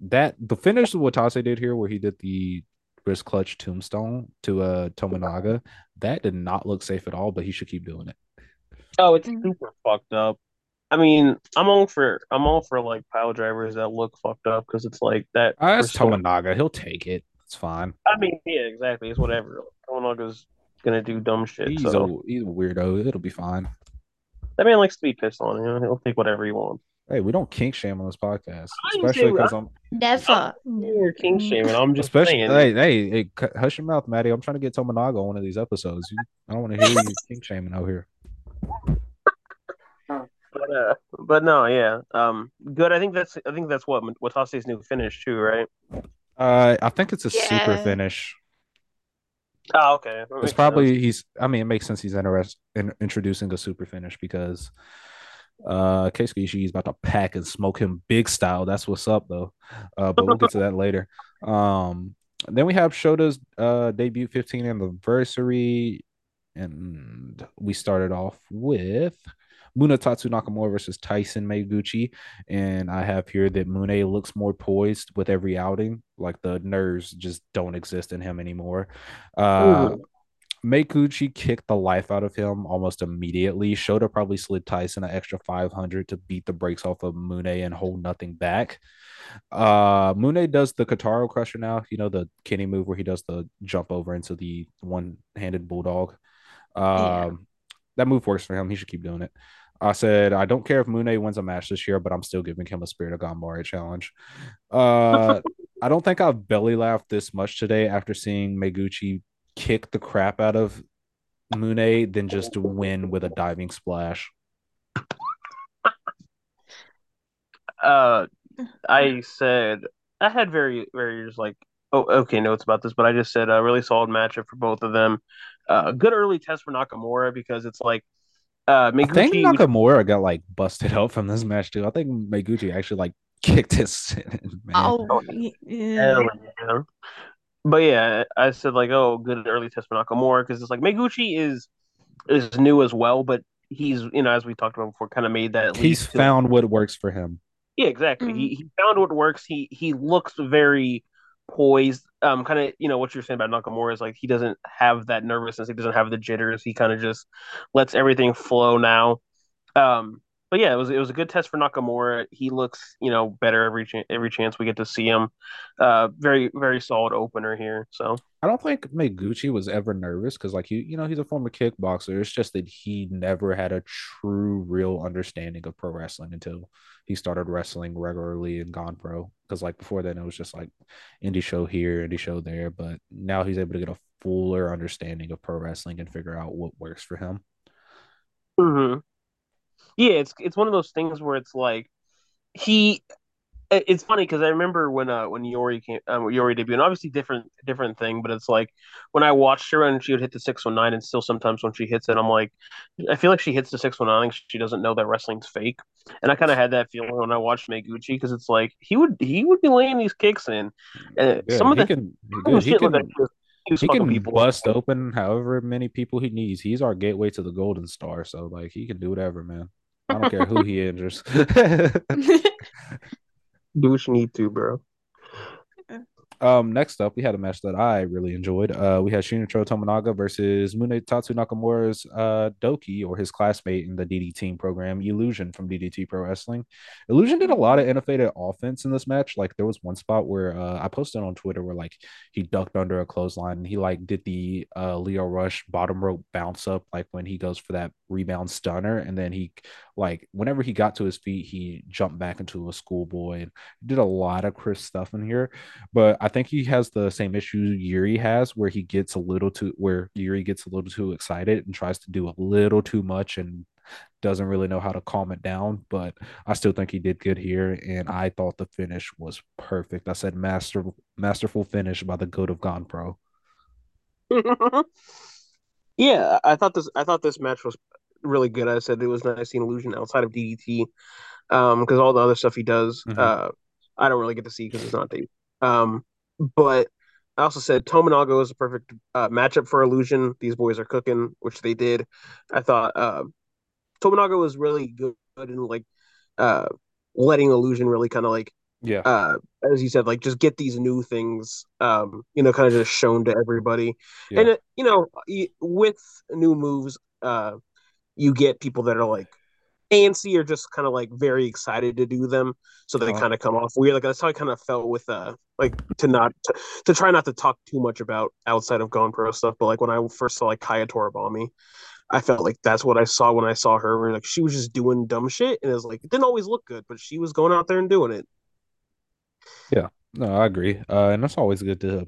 That the finish that Watase did here, where he did the wrist clutch tombstone to uh Tominaga, that did not look safe at all. But he should keep doing it. Oh, it's Mm. super fucked up. I mean, I'm all for I'm all for like pile drivers that look fucked up because it's like that. Uh, that's restore- Tominaga. He'll take it. It's fine. I mean, yeah, exactly. It's whatever. Tominaga's gonna do dumb shit. He's so a he's a weirdo. It'll be fine. that man likes to be pissed on. You know, he'll take whatever he wants. Hey, we don't kink shame on this podcast, especially because I'm Never. You're king shaming. I'm just especially. saying. Hey, hey, hey, hush your mouth, Maddie. I'm trying to get Tominaga on one of these episodes. You, I don't want to hear you kink shaming out here. But uh, but no, yeah. Um, good. I think that's I think that's what Watase's new finish too, right? Uh, I think it's a super finish. Oh, okay. That It's probably he's. I mean, it makes sense. He's interest in introducing a super finish because uh, Keisuke Ishii is about to pack and smoke him big style. That's what's up though. Uh, but we'll get to that later. Um, then we have Shota's uh debut 15th anniversary, and we started off with Munetatsu Nakamura versus Tyson Maeguchi, and I have here that Mune looks more poised with every outing. Like the nerves just don't exist in him anymore. Uh, Maeguchi kicked the life out of him almost immediately. Shota probably slid Tyson an extra 500 to beat the brakes off of Mune and hold nothing back. Uh, Mune does the Kotaro Krusher now, you know, the Kenny move where he does the jump over into the one handed bulldog. Um, Yeah. That move works for him. He should keep doing it. I said, I don't care if Mune wins a match this year, but I'm still giving him a Spirit of Ganbare challenge. Uh, I don't think I've belly laughed this much today after seeing Maeguchi kick the crap out of Mune than just to win with a diving splash. uh I said I had very very just like oh okay notes about this, but I just said a really solid matchup for both of them. Uh good early test for Nakamura because it's like uh I think Nakamura got like busted out from this match too. I think Maeguchi actually like kicked his man. Oh, Oh, y- Hell yeah. Yeah. But yeah, I said like, oh, good early test for Nakamura because it's like Maeguchi is is new as well, but he's you know as we talked about before, kind of made that. leap He's to- found what works for him. yeah, exactly. Mhm. He he found what works. He he looks very poised. Um, kind of you know what you're saying about Nakamura is like he doesn't have that nervousness. He doesn't have the jitters. He kind of just lets everything flow now. Um, but yeah, it was it was a good test for Nakamura. He looks you know better every ch- every chance we get to see him. Uh, very very solid opener here. So I don't think Maeguchi was ever nervous because, like, he, you know, he's a former kickboxer. It's just that he never had a true, real understanding of pro wrestling until he started wrestling regularly and gone pro. Because, like, before then, it was just like indie show here, indie show there. But now he's able to get a fuller understanding of pro wrestling and figure out what works for him. hmm yeah, it's it's one of those things where it's like he it's funny because I remember when uh when Yori came um, Yuri debuted, and obviously different different thing, but it's like when I watched her and she would hit the six one nine, and still sometimes when she hits it, I'm like, I feel like she hits the six one nine, she doesn't know that wrestling's fake, and I kind of had that feeling when I watched Maeguchi because it's like he would he would be laying these kicks in, and Yeah, some of the can. some He shit can. like he he was He fucking can people. bust open however many people he needs. He's our gateway to the Golden Star, so like he can do whatever, man. I don't care who he injures. Do what you need to, bro. Um, next up, we had a match that I really enjoyed. Uh, we had Shinichiro Tominaga versus Munetatsu Nakamura's uh Doki or his classmate in the DD team program, Illusion from DDT Pro Wrestling. Illusion did a lot of innovative offense in this match. Like there was one spot where uh, I posted on Twitter where like he ducked under a clothesline and he like did the uh Leo Rush bottom rope bounce up like when he goes for that rebound stunner and then he like whenever he got to his feet he jumped back into a schoolboy and did a lot of crisp stuff in here but I think he has the same issue Yuri has, where he gets a little too, where Yuri gets a little too excited and tries to do a little too much and doesn't really know how to calm it down. But I still think he did good here, and I thought the finish was perfect. I said master, masterful finish by the goat of Gan Pro. yeah, I thought this I thought this match was really good. I said it was nice seeing Illusion outside of DDT, um, because all the other stuff he does, Mhm. uh, I don't really get to see because it's not DDT. Um, but I also said Tominaga is a perfect uh, matchup for Illusion. These boys are cooking, which they did. I thought uh, Tominaga was really good in like uh, letting Illusion really kind of like Yeah, uh, as you said, like just get these new things, um, you know, kind of just shown to everybody. Yeah. And, uh, you know, with new moves, uh, you get people that are like antsy or just kind of like very excited to do them. So they Uh-huh. kind of come off weird. Like that's how I kind of felt with, uh, like to not, to, to try not to talk too much about outside of Gan Pro stuff. But like when I first saw like Kaya Toribami, I felt like that's what I saw when I saw her. Where like she was just doing dumb shit, and it was like it didn't always look good, but she was going out there and doing it. Yeah. No, I agree. Uh, and that's always good to,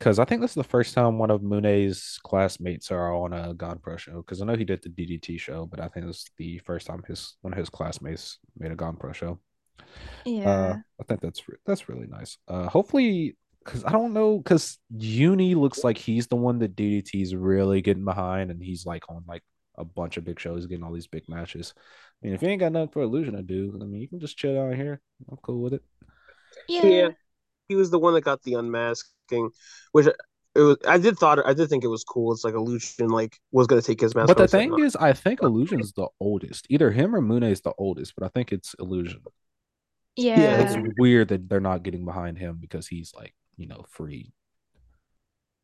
because I think this is the first time one of Mune's classmates are on a Gan Pro show. Because I know he did the DDT show, but I think it's the first time his one of his classmates made a Gan Pro show. Uh, yeah. I think that's re- that's really nice. Uh, hopefully, because I don't know, because Uni looks like he's the one that DDT's really getting behind, and he's like on like a bunch of big shows, getting all these big matches. I mean, if you ain't got nothing for Illusion to do, I mean, you can just chill out here. I'm cool with it. yeah. Yeah. He was the one that got the unmasking, which it was. I did thought I did think it was cool. It's like Illusion like was gonna take his mask. But the thing is, I think Illusion's the oldest. Either him or Mune is the oldest, but I think it's Illusion. Yeah. yeah. It's weird that they're not getting behind him because he's like, you know, free.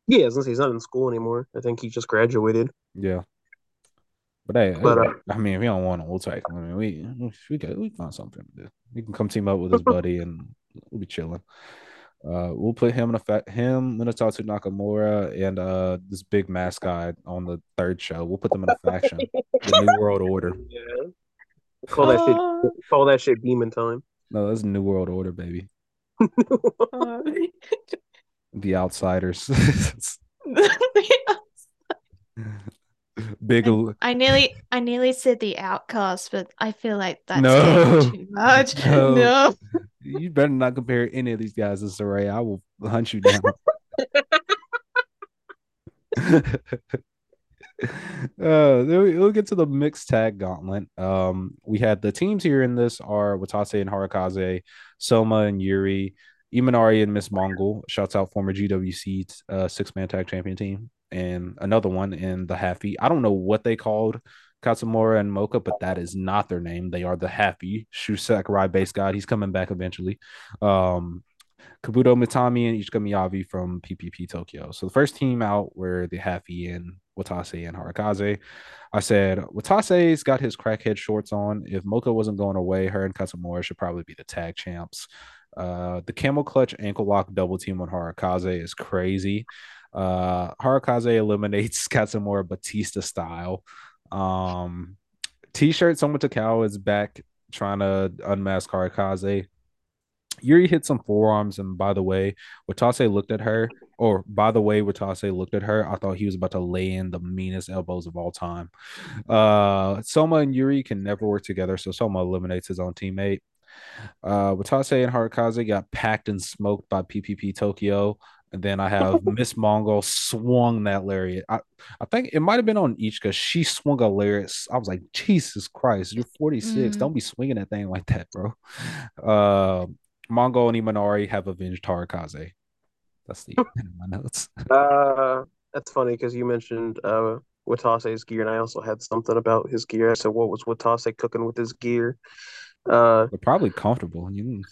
yeah, I was gonna say he's not in school anymore. I think he just graduated. Yeah. But hey, But, uh, I mean, if you don't want an old tag, I mean, we we can we found something to do. We can come team up with his buddy, and we'll be chilling. Uh, we'll put him in effect, him, Minotauro Nakamura, and uh this big mascot on the third show. We'll put them in a faction, the New World Order. Yeah. Call that shit. Oh, Call that shit demon time. No, that's New World Order, baby. The Outsiders. big. I, I nearly I nearly said the outcast, but I feel like that's No. too much. No. No. You better not compare any of these guys to Saray. I will hunt you down. uh we- we'll get to the mixed tag gauntlet um we had the teams here in this are watase and harukaze soma and yuri imanari and miss mongol shouts out former gwc uh six-man tag champion team and another one in the happy i don't know what they called katsumura and mocha but that is not their name they are the happy shu sakurai base god he's coming back eventually um Kabuto Mitami and Ichika Miyabi from PPP Tokyo. So the first team out were the Happy and Watase and Harukaze. I said Watase's got his crackhead shorts on. If Mocha wasn't going away, her and Katsumura should probably be the tag champs. Uh, the camel clutch ankle lock double team on Harukaze is crazy. Uh, Harukaze eliminates Katsumura Batista style. Um, T-shirt someone Soma Takao is back trying to unmask Harukaze. Yuri hit some forearms, and by the way, Watase looked at her, or by the way, Watase looked at her. I thought he was about to lay in the meanest elbows of all time. Uh, Soma and Yuri can never work together, so Soma eliminates his own teammate. Uh, Watase and Harukaze got packed and smoked by PPP Tokyo. And then I have Miss Mongol swung that lariat. I, I think it might have been on each because she swung a lariat. I was like, Jesus Christ, you're 46. Mm. Don't be swinging that thing like that, bro. Uh, Mongol and Imanari have avenged Harukaze. That's the end of my notes. Uh, that's funny because you mentioned uh Watase's gear, and I also had something about his gear. I said, what was Watase cooking with his gear? Uh, They're probably comfortable. You,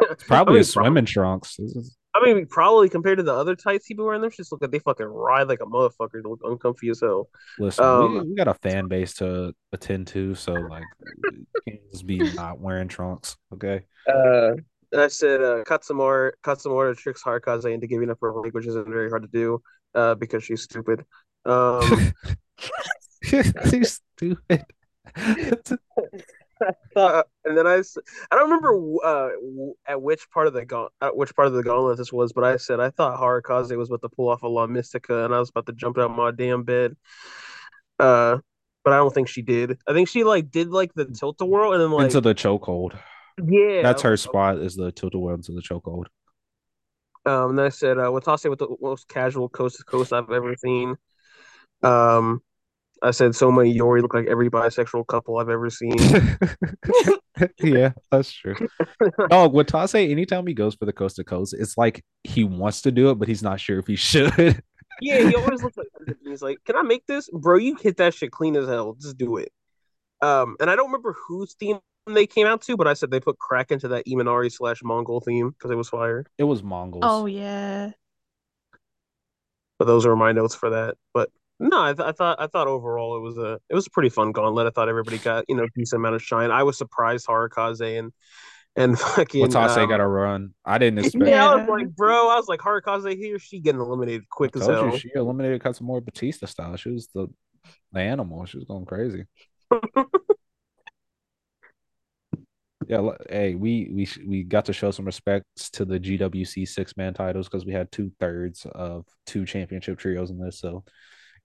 it's probably I mean, a swimming trunks. This is- I mean, probably compared to the other tights he be wearing, them just look like they fucking ride like a motherfucker. They look uncomfy as hell. Listen, we, Um, we got a fan base to attend to, so like, can't just be not wearing trunks. Okay. Uh, and I said, uh, Katsumura, Katsumura tricks Harukaze into giving up her leg, which isn't very hard to do, uh, because she's stupid. Um, Too stupid. uh, and then I, I don't remember uh at which part of the gaunt, at which part of the gauntlet this was, but I said I thought Harukaze was about to pull off a La Mystica, and I was about to jump out my damn bed. Uh, but I don't think she did. I think she like did like the tilt a whirl, and then like into the chokehold. yeah, That's her spot. Is the tilt a whirl into the chokehold. Um, and then I said, uh, Watase with the most casual coast to coast I've ever seen. Um, I said so many Yori look like every bisexual couple I've ever seen. yeah, that's true. Oh, Dog, Watase, anytime he goes for the coast to coast, it's like he wants to do it, but he's not sure if he should. yeah, he always looks like he's like, "Can I make this, bro? You hit that shit clean as hell. Just do it." Um, and I don't remember whose theme they came out to, but I said they put crack into that Imanari slash Mongol theme because it was fire. it was Mongols. Oh yeah. But those are my notes for that. But no, I, th- I thought I thought overall it was a it was a pretty fun gauntlet. I thought everybody got you know a decent amount of shine. I was surprised Harukaze and and fucking Watase um, got a run. I didn't expect. Yeah, I was like, bro, I was like, Harukaze here, she getting eliminated quick I as told hell. you she eliminated Katsumura Batista style. She was the the animal. She was going crazy. yeah, hey, we we we got to show some respects to the GWC six man titles because we had two thirds of two championship trios in this. So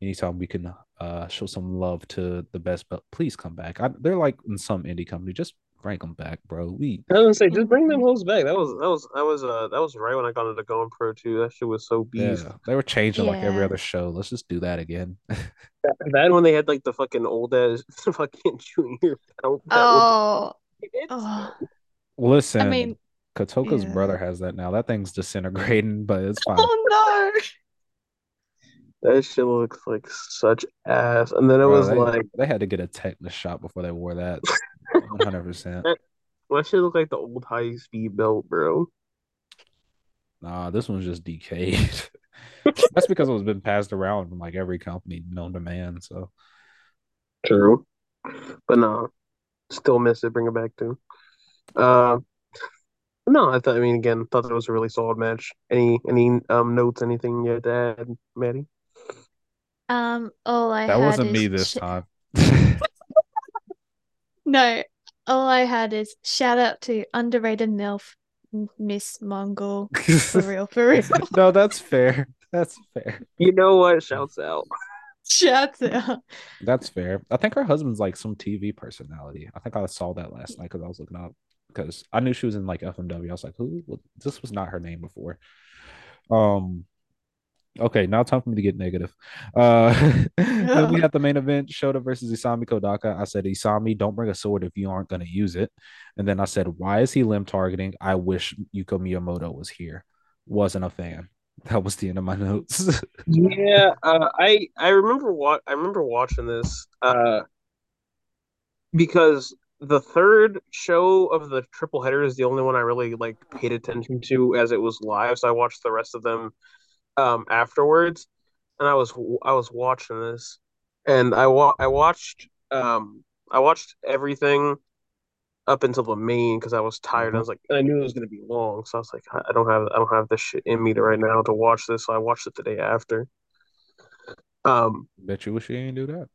anytime we can uh show some love to the best belt, please come back. I, they're like in some indie company, just bring them back, bro. We I was gonna say, just bring them hoes back. That was that was that was uh that was right when I got into Gan Pro too. That shit was so beast. yeah, they were changing like every other show. Let's just do that again. That when they had like the fucking old ass fucking junior belt. That Oh. was, oh. Listen, I mean, Kotoka's yeah. brother has that now. That thing's disintegrating, but it's fine. oh that shit looks like such ass. And then it Bro, was they, like they had to get a tetanus shot before they wore that. One hundred percent. that shit looked like the old high speed belt, bro. Nah, this one's just decayed. That's because it was been passed around from like every company known to man. So True. But no, still miss it. Bring it back too. Uh, no, I thought. I mean, again, thought that was a really solid match. Any any um notes? Anything you had to add, Maddie? Um, all I that had wasn't me this sh- time. No, all I had is shout out to underrated MILF, Miss Mongol. For real, for real. no, that's fair. That's fair. You know what? Shouts out. Shouts out. That's fair. I think her husband's like some TV personality. I think I saw that last night because I was looking up because I knew she was in like FMW. I was like, who? What- This was not her name before. Um. Okay, now time for me to get negative. Uh, we had the main event, Shota versus Isami Kodaka. I said, Isami, don't bring a sword if you aren't going to use it. And then I said, why is he limb targeting? I wish Yuko Miyamoto was here. Wasn't a fan. That was the end of my notes. Yeah, uh, I I remember what I remember watching this uh, because the third show of the triple header is the only one I really like paid attention to as it was live. So I watched the rest of them um, afterwards, and I was I was watching this, and I wa- I watched um I watched everything up until the main because I was tired. I was like, and I knew it was gonna be long, so I was like, I I don't have I don't have this shit in me to right now to watch this. So I watched it the day after. Um, Bet you wish you didn't do that.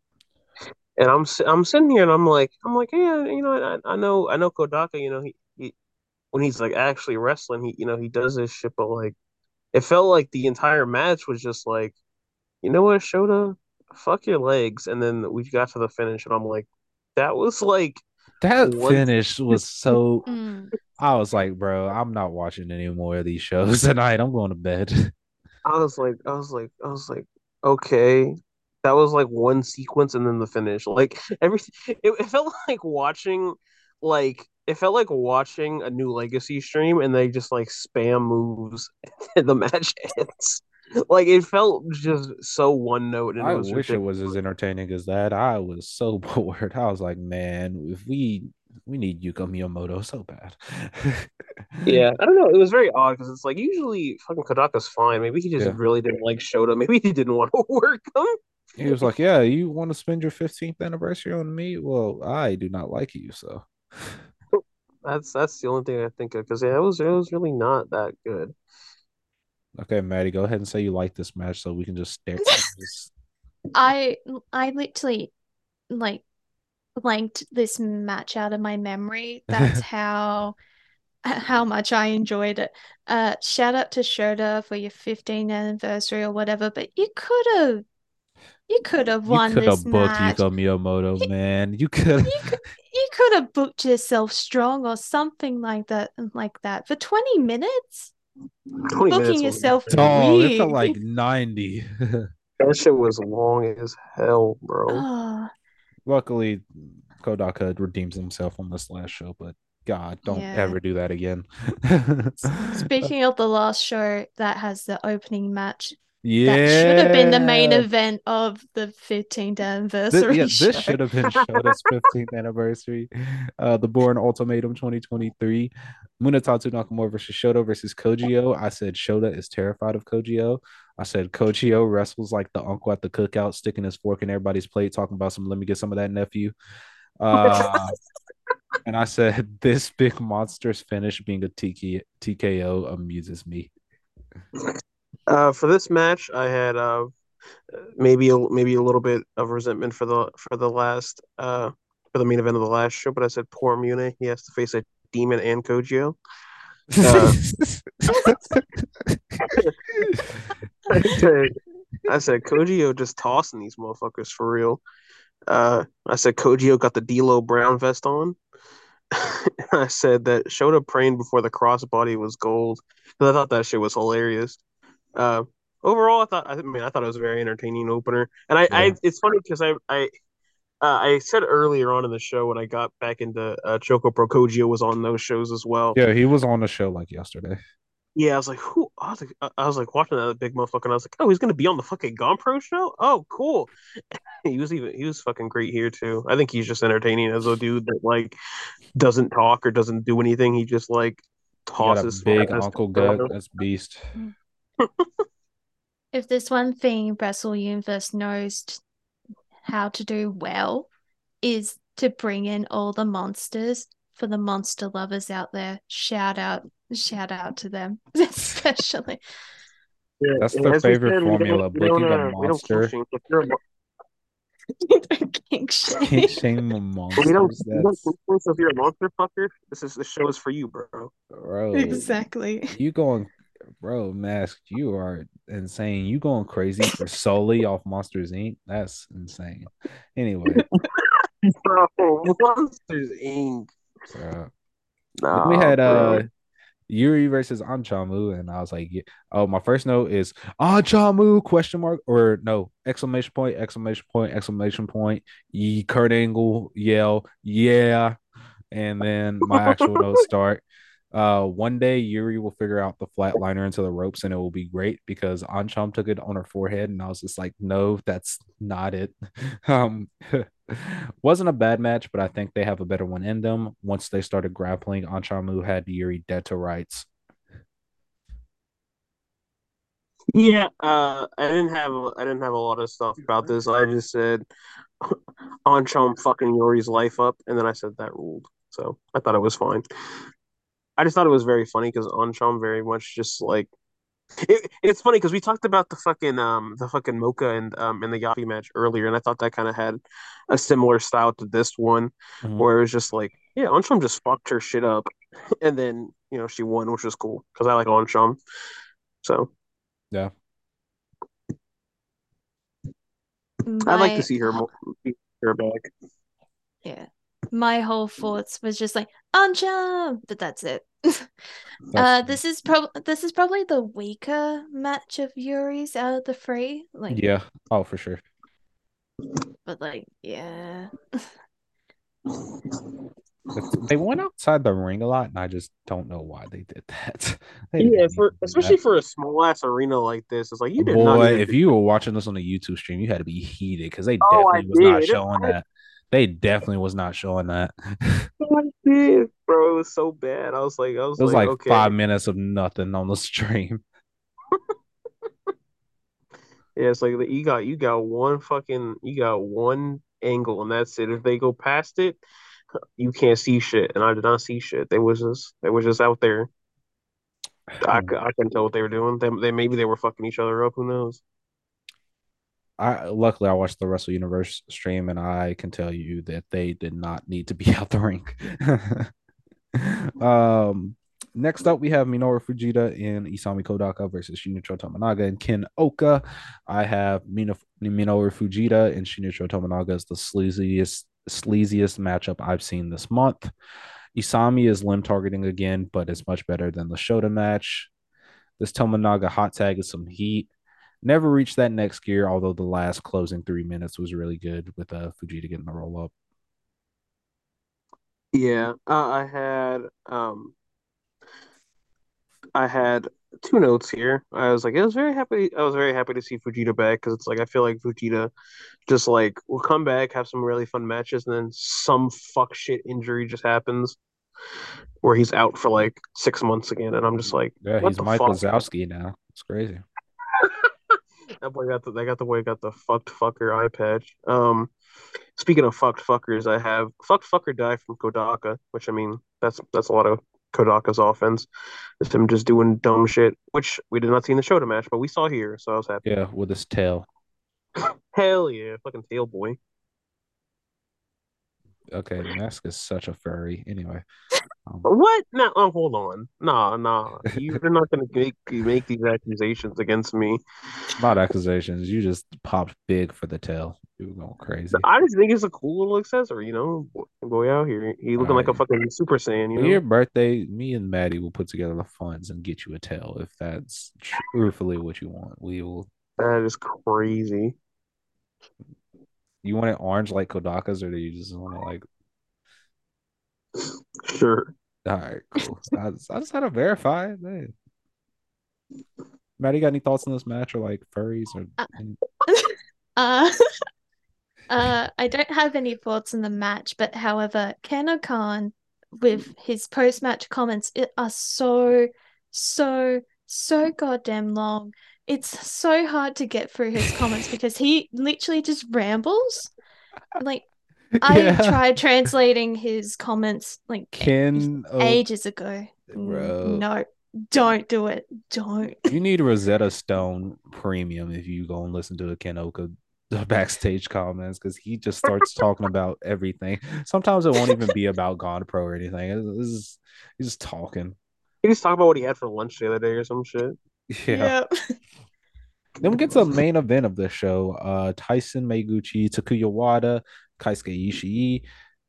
and I'm I'm sitting here and I'm like I'm like yeah you know I, I know I know Kodaka you know he, he when he's like actually wrestling he you know he does this shit but like it felt like the entire match was just like you know what Shota fuck your legs and then we got to the finish and I'm like that was like That One- finish was so. Mm. I was like, bro, I'm not watching any more of these shows tonight. I'm going to bed. I was like, I was like, I was like, okay. That was like one sequence and then the finish. Like everything, it, it felt like watching, like it felt like watching a new Legacy stream and they just like spam moves and the match ends. Like it felt just so one note. And I wish it was as entertaining as that. I was so bored. I was like, man, if we we need Yuko Miyamoto so bad. Yeah, I don't know. It was very odd because it's like usually fucking Kodaka's fine. Maybe he just Yeah. really didn't like Shota. Maybe he didn't want to work him. He was like, Yeah, you want to spend your 15th anniversary on me? Well, I do not like you, so That's that's the only thing I think of because yeah, it was it was really not that good. okay, Maddie, go ahead and say you like this match so we can just stare just I I literally like blanked this match out of my memory. That's how how much I enjoyed it. Uh, shout out to Shota for your 15th anniversary or whatever, but you could have you could have won. you could have booked match. Yuko Miyamoto, man. You could You could you could have booked yourself strong or something like that like that for 20 minutes. Twenty Booking was yourself insane. Oh, it felt like 90. That shit was long as hell, bro. Oh, Luckily, Kodaka redeems himself on this last show, but God, don't Yeah. ever do that again. speaking of the last show that has the opening match, yeah, that should have been the main event of the 15th Th- anniversary yeah, show. this should have been Shota's 15th anniversary. Uh, the Born Ultimatum 2023. Munetatsu Nakamura versus Shota versus Kojio. I said Shota is terrified of Kojio. I said Kojio wrestles like the uncle at the cookout, sticking his fork in everybody's plate, talking about some, let me get some of that nephew. Uh, and I said, this big monster's finish being a TK, TKO amuses me. Uh, for this match, I had uh maybe a, maybe a little bit of resentment for the for the last uh for the main event of the last show, but I said poor Mune. He has to face a demon and Kojio. Uh, I said, I said Kojio just tossing these motherfuckers for real. Uh, I said Kojio got the D'Lo Brown vest on. I said that Shota praying before the crossbody was gold I thought that shit was hilarious. Uh, overall, I thought I mean I thought it was a very entertaining opener, and I, I Yeah. it's funny because I I uh, I said earlier on in the show when I got back into uh, Choco Pro Kojio was on those shows as well. yeah, he was on the show like yesterday. Yeah, I was like, who? I was like, I was like watching that big motherfucker, and I was like, oh, he's gonna be on the fucking Gan Pro show. Oh, cool. he was even he was fucking great here too. I think he's just entertaining as a dude that like doesn't talk or doesn't do anything. He just like He got a tosses big. Uncle Gut. That's beast. If there's one thing Wrestle Universe knows t- how to do well, is to bring in all the monsters for the monster lovers out there. Shout out, shout out to them, especially. Yeah, That's and their we favorite said, don't- formula, we booking a uh, we don't monster. kink shame. If you're a King Shane. Can't shame the we don't, we don't That's kink shame, so if you're a monster fucker, this is the show is for you, bro. bro. Exactly. You going, bro? Mask, you are insane. You going crazy for solely off Monsters Inc. That's insane. Anyway, Bro, Monsters Inc. bro. Nah, we had bro. uh Yuri versus Anchamu, and I was like, yeah. oh, my first note is Anchamu question mark or no exclamation point exclamation point exclamation point. Ye Kurt Angle yell yeah, and then my actual notes start. Uh, one day Yuri will figure out the flatliner into the ropes, and it will be great because Ancham took it on her forehead, and I was just like, no, that's not it. um, wasn't a bad match, but I think they have a better one in them. Once they started grappling, Anchamu had Yuri dead to rights. Yeah, uh, I didn't have I didn't have a lot of stuff about this. I just said Ancham fucking Yuri's life up, and then I said that ruled. So I thought it was fine. I just thought it was very funny because Ancham very much just like it, it's funny because we talked about the fucking um the fucking Mocha and um and the Yapi match earlier, and I thought that kind of had a similar style to this one, Mhm. where it was just like yeah, Ancham just fucked her shit up, and then you know she won, which was cool because I like Ancham. So Yeah. I'd like to see her more, see her back. Yeah. My whole thoughts was just like Ancha, but that's it. That's uh, this is probably this is probably the weaker match of Yuri's out of the three. Like, yeah. Oh, for sure. but like, yeah. They went outside the ring a lot, and I just don't know why they did that. They Yeah, for need to do especially that. for a small ass arena like this, it's like you did not. Boy, even- if you were watching this on the YouTube stream, you had to be heated because they Oh, I definitely was not showing I- that. They definitely was not showing that. I did, bro, it was so bad. I was like, I was, was like okay. five minutes of nothing on the stream. Yeah, it's like you got you got one fucking you got one angle and that's it. If they go past it, you can't see shit. And I did not see shit. They was just they was just out there. I, hmm. I couldn't tell what they were doing. They, they maybe they were fucking each other up. Who knows? I luckily I watched the Wrestle Universe stream and I can tell you that they did not need to be out the rink. um next up we have Minoru Fujita and Isami Kodaka versus Shinichiro Tominaga and Ken Ohka. I have Minoru Fujita and Shinichiro Tominaga as the sleaziest sleaziest matchup I've seen this month. Isami is limb targeting again, but it's much better than the Shota match. This Tominaga hot tag is some heat. Never reached that next gear, although the last closing three minutes was really good with uh, Fujita getting the roll up. Yeah, uh, I had um, I had two notes here. I was like, I was very happy. I was very happy to see Fujita back because it's like I feel like Fujita just like will come back, have some really fun matches, and then some fuck shit injury just happens where he's out for like six months again, and I'm just like, Yeah, he's Mike fuck? Wazowski now. It's crazy. That boy got the they got the boy got the fucked fucker eye patch. Um, speaking of fucked fuckers, I have fucked fucker die from Kodaka, which I mean that's that's a lot of Kodaka's offense. Just him just doing dumb shit, which we did not see in the Shota match, but we saw here, so I was happy. Yeah, with his tail. Hell yeah, fucking tail boy. Okay, Mask is such a furry. Anyway, um, What? No, oh, hold on. Nah, nah. You're not gonna make make these accusations against me. not accusations. You just popped big for the tail. You were going crazy. I just think it's a cool little accessory, you know. Boy out here, he looking like a fucking Super Saiyan, you know. your birthday, me and Maddie will put together the funds and get you a tail if that's truthfully what you want. We will. That is crazy. You want it orange like Kodaka's, or do you just want to like? Sure. All right, cool. I, just- I just had to verify. it, man. Maddie, got any thoughts on this match or like furries or? Uh, Uh, uh, I don't have any thoughts on the match, but however, Ken Ohka with his post-match comments it are so, so, so goddamn long. It's so hard to get through his comments because he literally just rambles. Like I Yeah. tried translating his comments like Ken, ages ago. Bro. No, don't do it. Don't. you need Rosetta Stone Premium if you go and listen to the Ken Ohka backstage comments because he just starts talking about everything. Sometimes it won't even be about Gan Pro or anything. It's, it's he's just talking. He just talked about what he had for lunch the other day or some shit. Yeah. Then we get to the main event of the show. Uh Tyson Maeguchi, Takuya Wada, Keisuke Ishii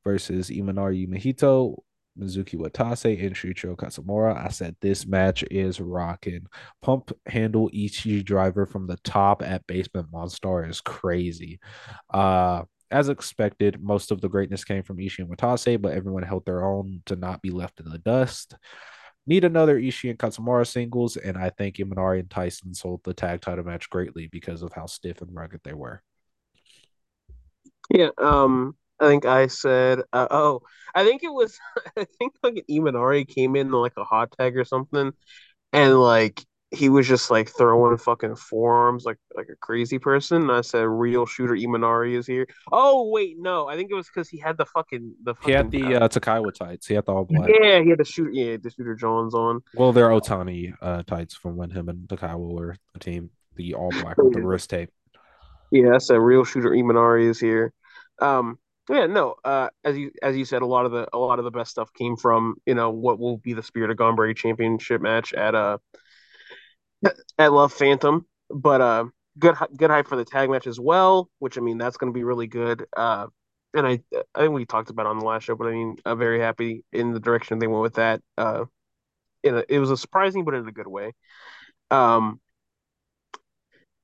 versus Imanari Mahito, Mizuki Watase, and Shuichiro Katsumura. I said this match is rocking. Pump handle Ichi driver from the top at Basement Monstar is crazy. Uh as expected, most of the greatness came from Ishii and Watase, but everyone held their own to not be left in the dust. Need another Ishii and Katsumura singles, and I think Imanari and Tyson sold the tag title match greatly because of how stiff and rugged they were. Yeah, um, I think I said, uh, oh, I think it was, I think like Imanari came in like a hot tag or something, and like he was just like throwing fucking forearms like like a crazy person. And I said, real shooter Imanari is here. Oh wait, no, I think it was because he had the fucking the He had the uh, Takaiwa tights. He had the all black. yeah, he had the shooter yeah the shooter Johns on. Well, they're Otani uh, tights from when him and Takaiwa were a team. The all black with the wrist tape. Yeah, that's a real shooter Imanari is here. Um, yeah, no. Uh, as you as you said, a lot of the a lot of the best stuff came from you know what will be the Spirit of Ganbare Championship match at uh at Love Phantom, but uh, good good hype for the tag match as well. Which I mean, that's going to be really good. Uh, and I I think we talked about on the last show, but I mean, I'm very happy in the direction they went with that. Uh, in a, it was a surprising, but in a good way. Um,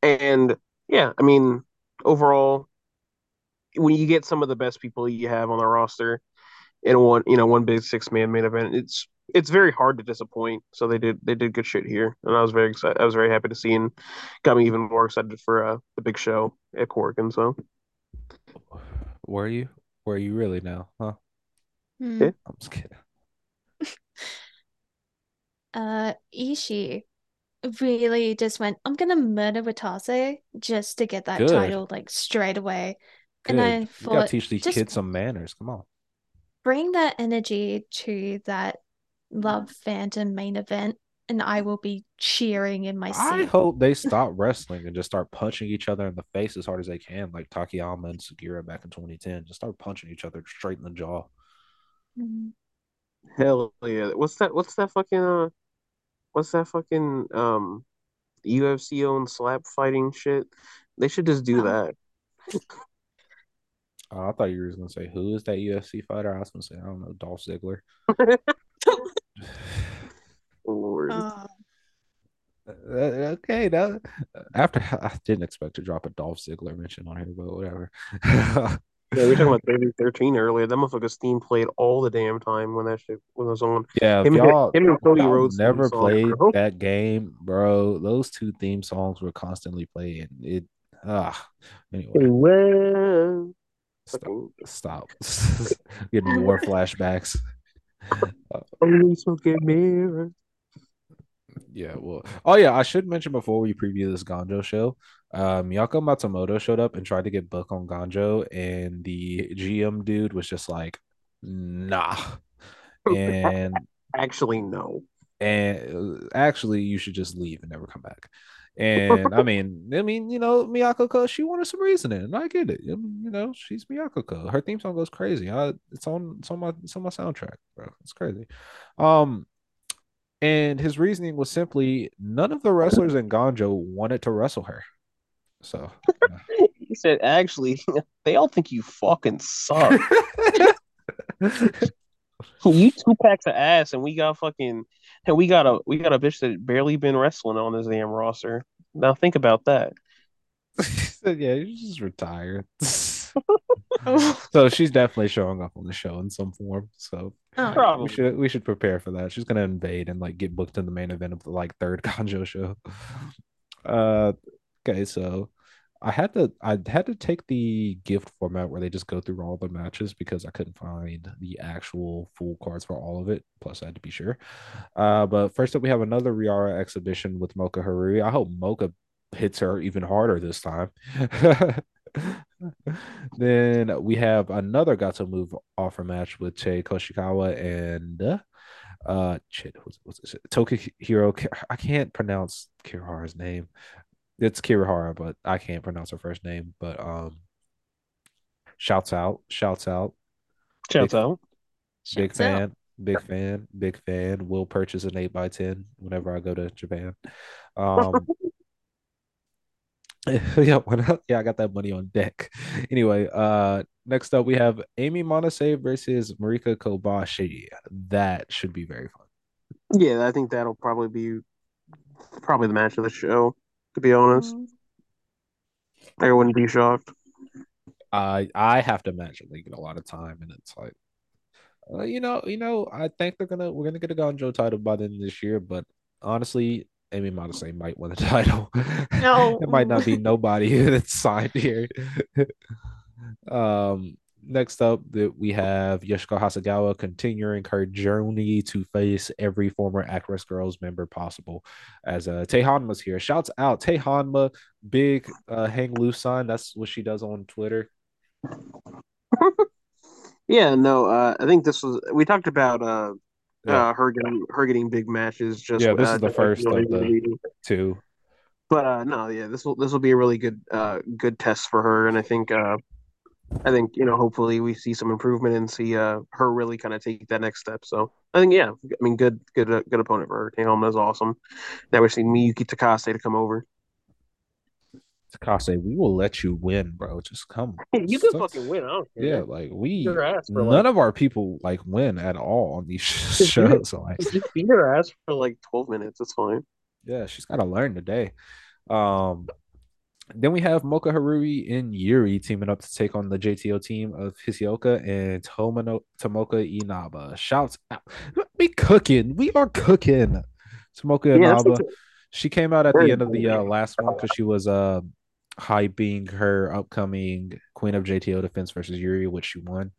and yeah, I mean, overall, when you get some of the best people you have on the roster in one, you know, one big six man main event, it's it's very hard to disappoint. So they did they did good shit here, and I was very excited. I was very happy to see, and got me even more excited for uh, the big show at Cork. And So Were you? Were you really now? Huh? Hmm. Yeah. I'm just kidding. Uh, Ishii really just went, I'm gonna murder Watase just to get that Good. title like straight away. Good. And I you gotta teach these just- kids some manners. Come on. bring that energy to that Love Phantom main event, and I will be cheering in my seat. I hope they stop wrestling and just start punching each other in the face as hard as they can, like Takayama and Sugiura back in 2010. Just start punching each other straight in the jaw. Mm. hell yeah, what's that? What's that fucking uh? What's that fucking um? UFC owned slap fighting shit. They should just do Oh. that. Oh, I thought you were gonna say who is that UFC fighter? I was gonna say I don't know, Dolph Ziggler. Lord. Oh, Uh, okay, that after I didn't expect to drop a Dolph Ziggler mention on here, but whatever. Yeah, we were talking about Baby 13 earlier. That motherfucker's theme played all the damn time when that shit when it was on. yeah, Him, y'all, him and Cody y'all Rhodes never played bro. that game, bro. Those two theme songs were constantly playing. It ah anyway, Well, stop, fucking stop. getting more flashbacks. Only smoking mirror. Yeah, well, oh yeah, I should mention before we preview this Ganjo show, uh, Miyako Matsumoto showed up and tried to get book on Ganjo, and the GM dude was just like, nah. And Actually, no. and uh, actually, you should just leave and never come back. And I mean, I mean, you know, Miyako Ko, she wanted some reasoning, and I get it. I mean, you know, she's Miyako Ko. Her theme song goes crazy. I, it's on, it's on my, it's on my soundtrack, bro. It's crazy. Um, and his reasoning was simply none of the wrestlers in Ganjo wanted to wrestle her. So yeah. He said, actually, they all think you fucking suck. you two packs of ass, and we got fucking, and we got a we got a bitch that barely been wrestling on this damn roster. Now think about that. Yeah, you just retire. oh, so she's definitely showing up on the show in some form. So oh. We should we should prepare for that. She's gonna invade and like get booked in the main event of the like third Ganjo show. Uh okay, so I had to I had to take the gift format where they just go through all the matches because I couldn't find the actual full cards for all of it. Plus I had to be sure. Uh but first up we have another Riara exhibition with Mocha Haruri. I hope Mocha hits her even harder this time. then we have another Gatoh Move offer match with Chie Koshikawa and uh, uh shit, what's, what's? Tokihiro. I can't pronounce Kirihara's name. It's Kirihara, but I can't pronounce her first name. But um, shouts out, shouts out, Shouts Big- out. big Shouts out. fan, big fan, big fan. Will purchase an eight by ten whenever I go to Japan. Um, yeah, when I, yeah, I got that money on deck. Anyway, uh, next up we have Amy Monase versus Marika Kobashi. That should be very fun. Yeah, I think that'll probably be probably the match of the show. To be honest, Mm. I wouldn't be shocked. I I have to imagine they get a lot of time, and it's like, uh, you know, you know, I think they're gonna we're gonna get a Ganjo title by the end of this year, but honestly, Amy Monase might win the title. No. it might not be nobody that's signed here. um, next up, that we have Yoshiko Hasegawa continuing her journey to face every former Actwres girl'Z member possible. As uh, Tae Honma's here, shouts out Tae Honma, big uh, hang loose sign. That's what she does on Twitter. Yeah, no, uh, I think this was we talked about uh, Yeah. uh her getting her getting big matches. Just Yeah, this uh, is the like first of the- Two. But uh, no, yeah, this will this will be a really good uh good test for her, and I think uh, I think you know hopefully we see some improvement and see uh her really kind of take that next step. So I think yeah, I mean good good uh, good opponent for her. Tae Honma is awesome. Now we're seeing Miyuki Takase to come over. Takase, we will let you win, bro. Just come. you can Suck- fucking win. I don't care. Yeah, like we ass for none like, of our people like win at all on these shows. So like beat her ass for like twelve minutes. It's fine. Yeah, she's got to learn today. Um, then we have Mocha Harui and Yuri teaming up to take on the JTO team of Hisioka and Tomino, Tomoka Inaba. Shouts out. We cooking. We are cooking. Tomoka Yeah, Inaba. okay. She came out at the end of the uh, last one because she was uh hyping her upcoming Queen of JTO defense versus Yuri, which she won.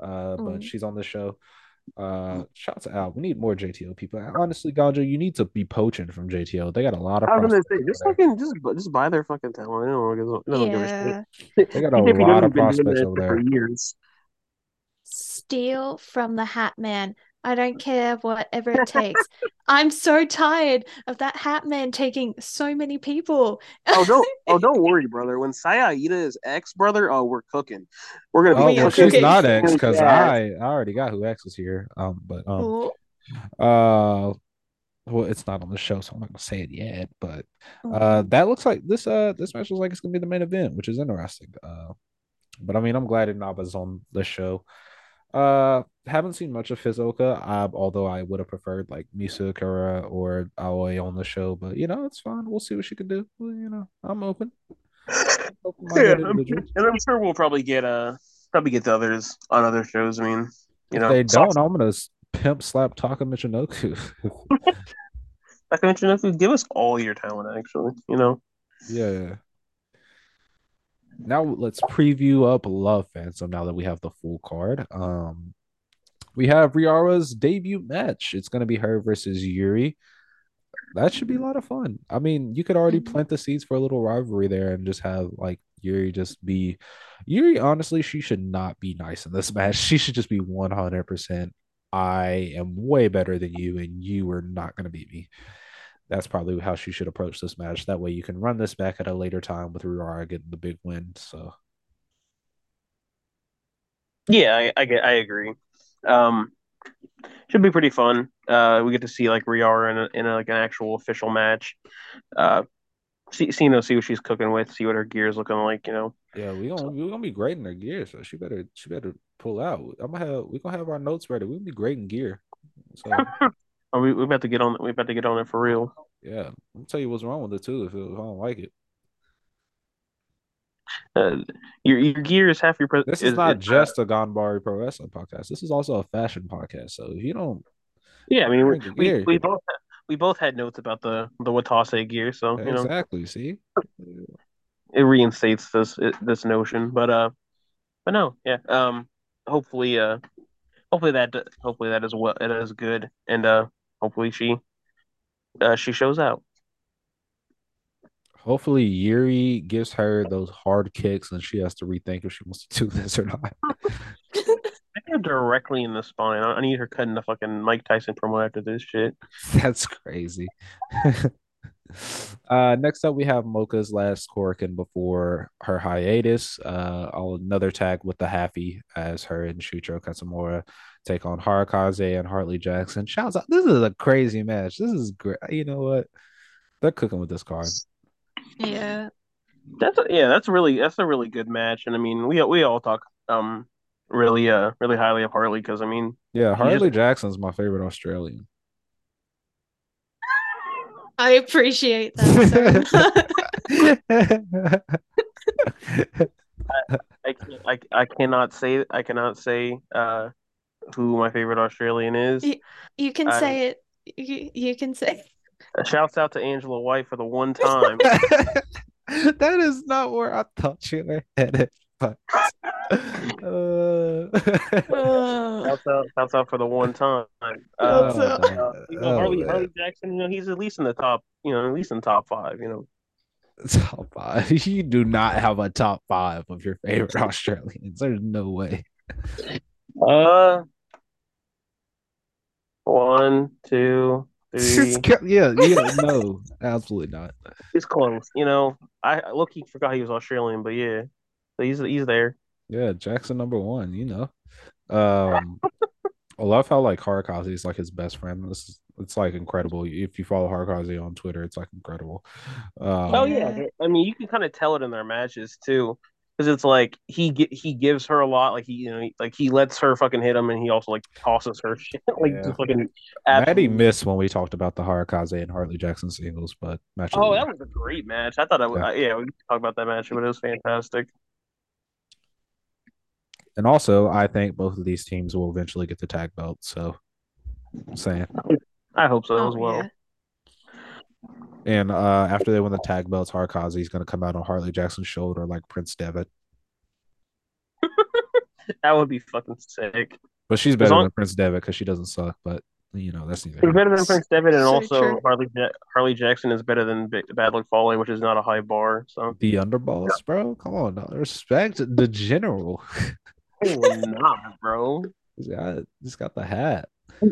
Uh, but Mm. she's on the show. Uh, shouts out. We need more JTO people. Honestly, Ganjo, you need to be poaching from JTO. They got a lot of. I was gonna prospects say, just there. fucking, just, just buy their fucking talent. They don't, give a- they don't give a Yeah. shit. They got a lot of prospects over there. years. Steal from the Hat Man. I don't care whatever it takes. I'm so tired of that Hat Man taking so many people. Oh don't, oh don't worry, brother. When Sayaida is ex brother, oh we're cooking. We're gonna Oh, be We are well, cooking. she's not ex because Yeah. I I already got who X is here. Um, but um, Ooh, uh, well, it's not on the show, so I'm not gonna say it yet. But uh, that looks like this uh this match looks like it's gonna be the main event, which is interesting. Uh, but I mean, I'm glad Inaba's on the show. Uh, haven't seen much of Hizoka, uh, although I would have preferred like Misa Kagura or Aoi on the show. But you know, it's fine. We'll see what she can do. Well, you know, I'm open. Yeah, I'm- and I'm sure we'll probably get uh probably get the others on other shows. I mean, you If know, they don't, I'm gonna pimp slap Taka Michinoku. Like I mentioned, if you give us all your talent, actually, you know. yeah. Now let's preview up Love Phantom now that we have the full card. Um we have Riara's debut match. It's gonna be her versus Yuri. That should be a lot of fun. I mean, you could already Mhm. plant the seeds for a little rivalry there and just have like Yuri just be Yuri, honestly, she should not be nice in this match. She should just be 100%. I am way better than you, and you are not going to beat me. That's probably how she should approach this match. That way, you can run this back at a later time with Riara getting the big win. So, Yeah, I, I get, I agree. Um, should be pretty fun. Uh, we get to see like Riara in a, in a, like an actual official match. Uh, see, see, you know, see what she's cooking with, see what her gear is looking like. You know, yeah, we gonna we gonna be grading her gear. So she better she better pull out. I'm gonna have we gonna have our notes ready. We'll be grading gear. So oh, we we about to get on. We about to get on it for real. yeah, I'll tell you what's wrong with it too if, it, if I don't like it. Uh, your your gear is half your. This is, is- not just a Ganbare Pro Wrestling podcast. This is also a fashion podcast. So if you don't, yeah, I mean, we, we, we both we both had notes about the the Watase gear, so you know exactly, see, it reinstates this it, this notion. But uh, but no, yeah. Um, hopefully, uh, hopefully that hopefully that is what it is good, and uh, hopefully she uh she shows out. hopefully Yuri gives her those hard kicks and she has to rethink if she wants to do this or not. Directly in the spine. I, need her cutting the fucking Mike Tyson promo after this shit. That's crazy. uh, next up, we have Mocha's last Korakuen before her hiatus. Uh, another tag with the Happy as her and Shuichiro Katsumura take on Harukaze and Harley Jackson. Shouts out! This is a crazy match. This is great. You know what? They're cooking with this card. yeah. That's a, yeah, that's really that's a really good match, and I mean we we all talk um really uh really highly of Harley because I mean Yeah, just- Jackson's my favorite Australian. I appreciate that so I can't, I I cannot say I cannot say uh who my favorite Australian is. Y- You can I- say it. You, you can say. Shouts out to Angela White for the one time. that is not where I thought you were headed. But uh... Oh, Shouts out, shouts out for the one time. Shouts Uh, out. uh, you know, Oh, Harley. Harley Jackson, you know, he's at least in the top, you know, at least in top five, you know. top five. You do not have a top five of your favorite Australians. There's no way. Uh, one, two, three. yeah, yeah, no, absolutely not. He's close. You know, I look, he forgot he was Australian, but yeah, so he's he's there. Yeah, Jackson number one, you know. Um I love how like Harukaze is like his best friend. This is it's like incredible. If you follow Harukaze on Twitter, it's like incredible. Um, Oh Yeah. I mean you can kind of tell it in their matches too, because it's like he gi- he gives her a lot, like he you know he- like he lets her fucking hit him, and he also like tosses her shit, like Yeah. just fucking. Maddie absolutely- missed when we talked about the Harukaze and Harley Jackson singles, but match Oh, that was a great match. I thought I would. Yeah. Yeah, we could talk about that match, but it was fantastic. And also, I think both of these teams will eventually get the tag belts. So, I'm saying. I hope so Oh, as well. yeah. And uh, after they win the tag belts, Harukaze is going to come out on Harley Jackson's shoulder like Prince Devitt. That would be fucking sick. But she's better long- than Prince Devitt because she doesn't suck. But you know that's neither. He's better than. Prince Devitt, and So also true. Harley Ja- Harley Jackson is better than B- Bad Luck Fale, which is not a high bar. So The Underboss, bro. Come on, no, respect the general. oh, not, bro. He's got, he's got the hat.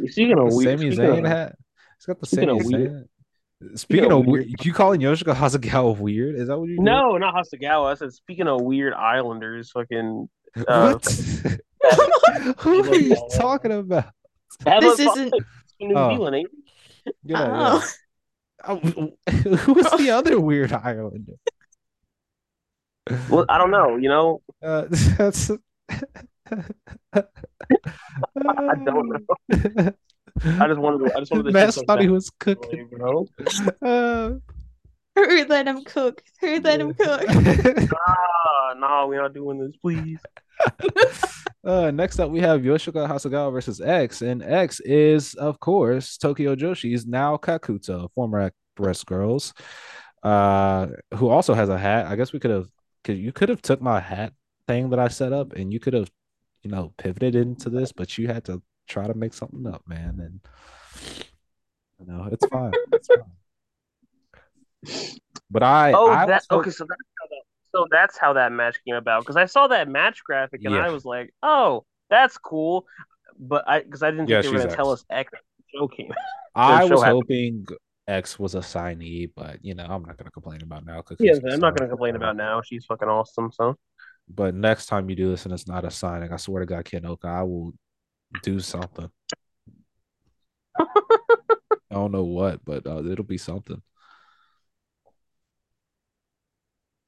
Speaking of The weird, Sami Zayn hat. He's got the speaking Sami of weird- Zayn. Speaking of of weird, weird- you calling Yoshiko Hasegawa weird? Is that what you? doing? no, not Hasegawa. I said speaking of weird Islanders, fucking uh, what? Who are you talking about? Bad This isn't- is New Oh. Zealand, ain't? Yeah, Oh. yeah. Oh, Who's the other weird Islander? Well, I don't know. You know, Uh, that's. I don't know. I just wanted. To, I just wanted to. Matt shit thought he was cooking. bro. Uh, Who let him cook? Who let him cook? Ah, no, we're not doing this, please. uh, next up, we have Yoshiko Hasegawa versus X, and X is, of course, Tokyo Joshi's Nao Kakuta, former Actwres girl'Z, uh, who also has a hat. I guess we could have, cause you could have took my hat thing that I set up, and you could have, you know, pivoted into this, but you had to try to make something up, man. And you know, it's fine. It's fine. But I, Oh, I that was okay. So that's how that. So that's how that match came about because I saw that match graphic and Yeah. I was like, "Oh, that's cool," but I because I didn't Yeah, think they were to tell us X came. I was hoping X was a signee, but you know, I'm not gonna complain about now. Yeah, I'm not going to complain about now. She's fucking awesome. So But next time you do this and it's not a signing, I swear to God, Ken Ohka, I will do something. I don't know what, but uh, it'll be something.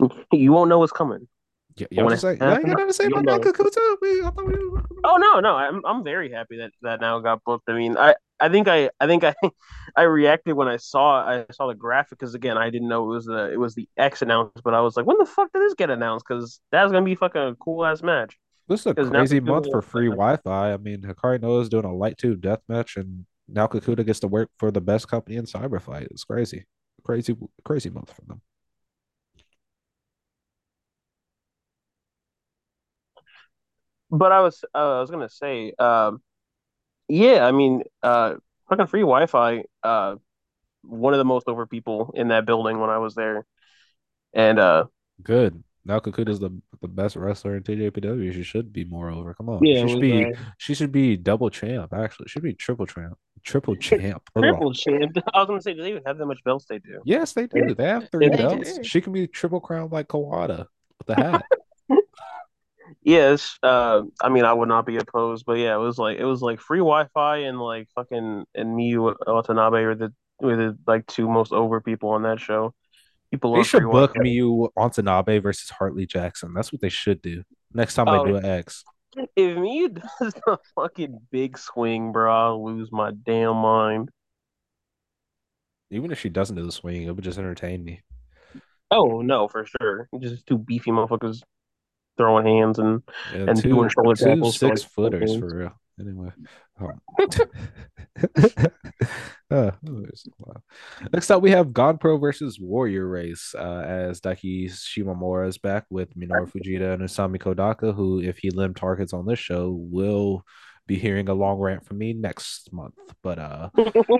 you won't know what's coming. Yeah, y'all just say, ain't got nothing to say about know. Kakuta. We, I thought we were- Oh no, no, I'm I'm very happy that that Nao got booked. I mean, I I think I I think I I reacted when I saw I saw the graphic because again I didn't know it was the it was the X announced, but I was like, when the fuck did this get announced? Because that's gonna be fucking a cool ass match. This is a crazy month for free Wi-Fi. I mean, Hikari Noa is doing a light tube death match, and now Kakuta gets to work for the best company in Cyberfight. It's crazy, crazy, crazy month for them. But I was uh, I was gonna say, um, yeah, I mean, uh, fucking free Wi-Fi. Uh, one of the most over people in that building when I was there, and uh, Good. Nao Kakuta is the the best wrestler in TJPW. She should be moreover. Come on. yeah, she should be uh, she should be double champ, actually. She Should be triple champ. Triple champ. triple champ. I was gonna say, do they even have that much belts? They do. Yes, they do. They have three They belts. She can be triple crown like Kawada with the hat. Yes, uh, I mean, I would not be opposed, but yeah, it was like it was like free Wi-Fi and like fucking and Miu Watanabe are the were the like two most over people on that show. People they should book Wi-Fi. Miu Watanabe versus Harley Jackson. That's what they should do. Next time Oh, they do an X. If Miu does the fucking big swing, bro, I'll lose my damn mind. Even if she doesn't do the swing, it would just entertain me. Oh no, for sure. Just two beefy motherfuckers throwing hands and Yeah, And two, doing shoulder two tackles six footers for real. Anyway. Um, uh, wow. Next up, we have Gan Pro versus Warrior Race. Uh, as Daiki Shimomura is back with Minoru Fujita and Isami Kodaka, who, if he limb targets on this show, will be hearing a long rant from me next month. But uh,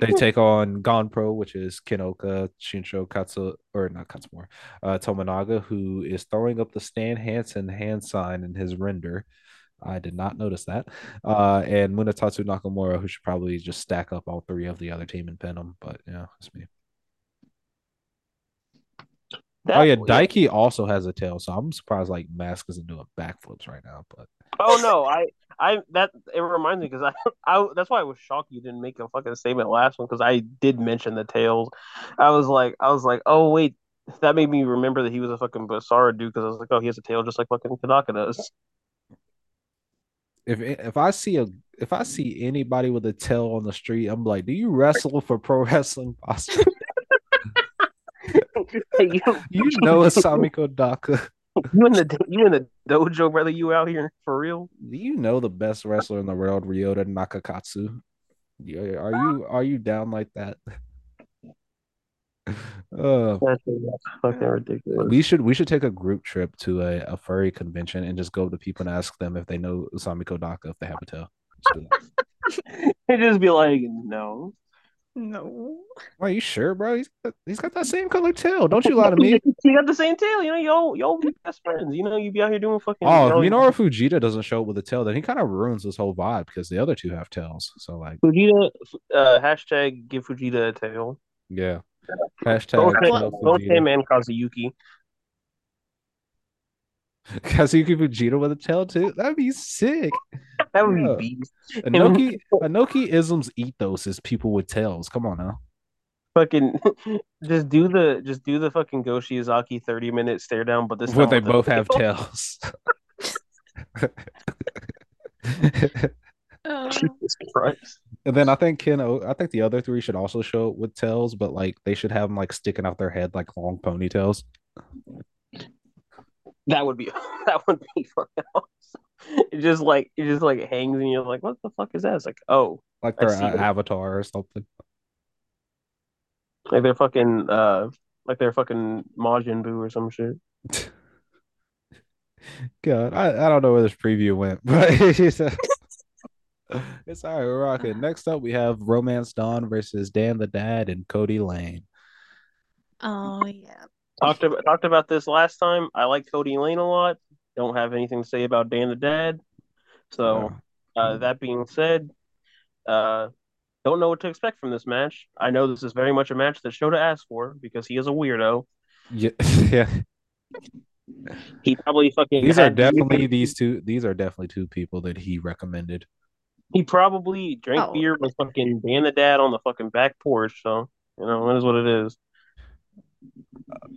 they take on Gan Pro, which is Ken Ohka, Shinsho Katsu, or not Katsumura, uh, Tominaga, who is throwing up the Stan Hansen hand sign in his render. I did not notice that. Uh, and Munetatsu Nakamura, who should probably just stack up all three of the other team and pin them. But yeah, it's me. That- oh yeah, Daiki also has a tail, so I'm surprised like Mask isn't doing backflips right now. But Oh no, I I that it reminds me because I, I that's why I was shocked you didn't make a fucking statement last one because I did mention the tails. I was like I was like oh wait that made me remember that he was a fucking Basara dude because I was like oh he has a tail just like fucking Tanaka does. If if I see a if I see anybody with a tail on the street, I'm like, do you wrestle for pro wrestling? you, you know Isami Kodaka. You in the you in the dojo, brother? You out here for real? Do you know the best wrestler in the world, Ryota Nakatsu? Are you are you down like that? Uh, That's fucking ridiculous. We should we should take a group trip to a, a furry convention and just go to people and ask them if they know Isami Kodaka if they have a tail. Just, just be like, no. No. Are you sure, bro? He's got, he's got that same color tail. Don't you lie to me. He got the same tail. You know, yo, yo, best friends. You know, you be out here doing fucking. Oh, you know, if Fujita doesn't show up with a tail, then he kind of ruins this whole vibe because the other two have tails. So like, Fujita, uh, hashtag give Fujita a tail. Yeah. Hashtag both, both him and Kazuyuki. Kazuyuki Fujita with a tail too. That'd be sick. That would yeah. be beast. Inoki Inoki ism's ethos is people with tails. Come on now. Fucking just do the just do the fucking Go Shiozaki 30 minute stare down, but this But they both have tails. Uh, Jesus Christ. And then I think Ken, I think the other three should also show up with tails, but like they should have them like sticking out their head like long ponytails. That would be that would be fucking awesome. It just like it just like hangs and you're like, what the fuck is that? It's like, oh, like their avatar or something. Like they're fucking uh like they're fucking Majin Buu or some shit. God, I, I don't know where this preview went, but it's all right. We're rocking. Next up, we have Romance Dawn versus Dan the Dad and Cody Lane. Oh yeah. Talked about talked about this last time. I like Cody Lane a lot. Don't have anything to say about Dan the Dad. So uh, that being said, uh, don't know what to expect from this match. I know this is very much a match that Shota asked for because he is a weirdo. Yeah, yeah. He probably fucking. These are definitely these two. These are definitely two people that he recommended. He probably drank oh. beer with fucking Dan the Dad on the fucking back porch. So you know, that is what it is.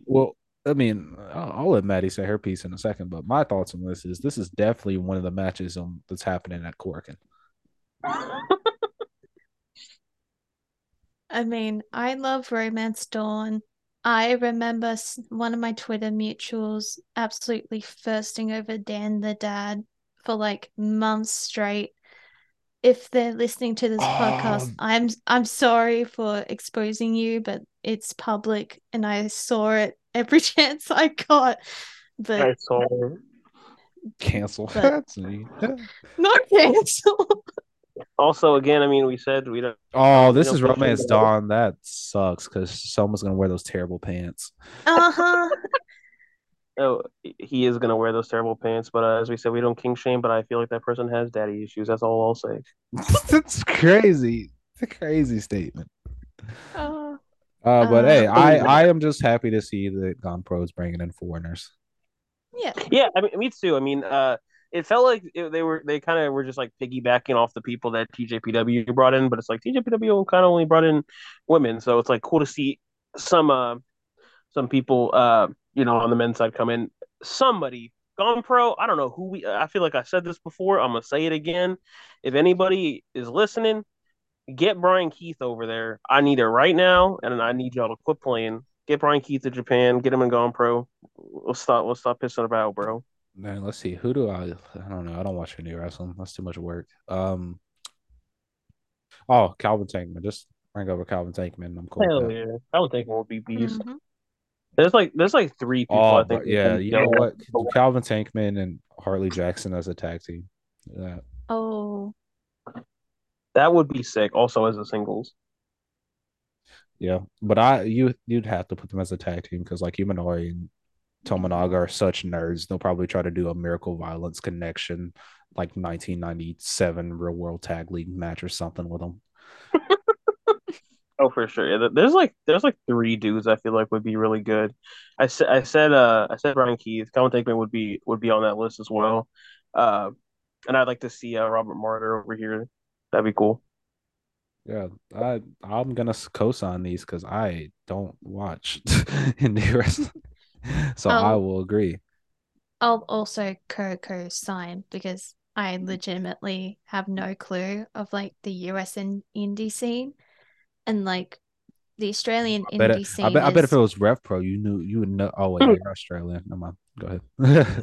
Well, I mean, I'll, I'll, let Maddie say her piece in a second, but my thoughts on this is this is definitely one of the matches um, that's happening at Korakuen. I mean, I love Romance Dawn. I remember one of my Twitter mutuals absolutely thirsting over Dan the Dad for like months straight if they're listening to this oh. podcast, I'm I'm sorry for exposing you, but it's public and I saw it every chance I got. But I saw it. Cancel. That's me. Not cancel. Also, again, I mean, we said we don't. Oh, this is Romance Dawn. That sucks because someone's gonna wear those terrible pants. Uh huh. Oh, he is going to wear those terrible pants. But uh, as we said, we don't king shame. But I feel like that person has daddy issues. That's all I'll say. That's crazy. It's a crazy statement. Uh, uh, but uh, hey, I I am just happy to see that GanPro is bringing in foreigners. Yeah. Yeah, I mean, me too. I mean, uh, it felt like it, they were they kind of were just like piggybacking off the people that TJPW brought in, but it's like TJPW kind of only brought in women, so it's like cool to see some uh some people uh you know, on the men's side come in. Somebody GanPro. I don't know who we. I feel like I said this before. I'm gonna say it again. If anybody is listening, get Bryan Keith over there. I need it right now, and I need y'all to quit playing. Get Bryan Keith to Japan. Get him in GanPro. Let's stop. Let's stop pissing about, bro. Man, let's see. Who do I? I don't know. I don't watch any wrestling. That's too much work. Um. Oh, Calvin Tankman. Just bring over Calvin Tankman. I'm cool. Hell yeah, Calvin Tankman would be beast. Mm-hmm. There's like there's like three people. Oh, I think. Yeah, you know what? Calvin Tankman and Harley Jackson as a tag team. Yeah. Oh. That would be sick. Also as a singles. Yeah, but I you you'd have to put them as a tag team because like Imanari and Tominaga are such nerds. They'll probably try to do a Miracle Violence connection, like 1997 Real World Tag League match or something with them. Oh, for sure. Yeah, there's like there's like three dudes I feel like would be really good. I said I said uh I said Bryan Keith, Calvin Tankman would be would be on that list as well. Uh, and I'd like to see uh, Robert Martyr over here. That'd be cool. Yeah, I I'm gonna co-sign these because I don't watch indie wrestling, so I Oh. will agree. I'll also co sign because I legitimately have no clue of like the US and indie scene. And like the Australian I bet, indie it, scene I bet I bet if it was Rev Pro, you knew you would know. Oh wait, you're Australian. Never mind. Go ahead.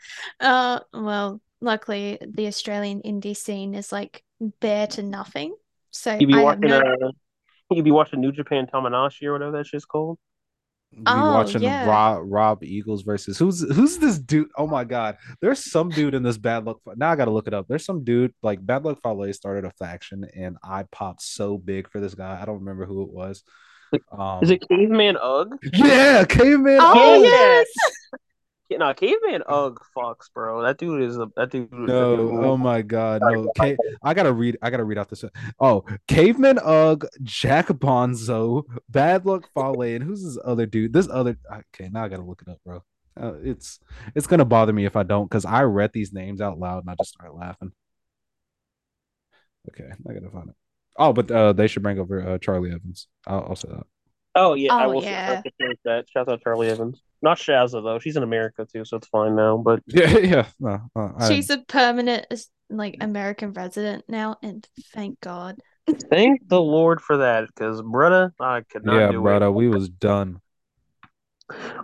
uh well, luckily the Australian indie scene is like bare to nothing. So You'd be I watching no uh, you'd be watching New Japan Tamanashi or whatever that shit's called. We Oh, watching yeah. Rob Rob Eagles versus who's who's this dude? Oh my god, there's some dude in this Bad Luck. Now I gotta look it up. There's some dude like Bad Luck Fale started a faction, and I popped so big for this guy. I don't remember who it was. Um, Is it Caveman Ugg? Yeah, caveman. Oh, Yeah. yes. No, Caveman Ugg fucks, bro. That dude is a that dude. that No, dude- oh my god, no. Ca- I gotta read. I gotta read out this. Oh, caveman Ugg, Jack Bonza, Bad Luck Fale, and who's this other dude? This other. Okay, now I gotta look it up, bro. Uh, it's it's gonna bother me if I don't, because I read these names out loud and I just started laughing. Okay, I gotta find it. Oh, but uh, they should bring over uh, Charlie Evans. I'll, I'll say that. Oh yeah, I Oh, will yeah. that. Shout out Charlie Evans. Not Shazza though. She's in America too, so it's fine now. But Yeah, yeah. No, uh, She's a permanent like American resident now, and thank God. thank the Lord for that, because brother, I could not yeah, do brother. it. We was done.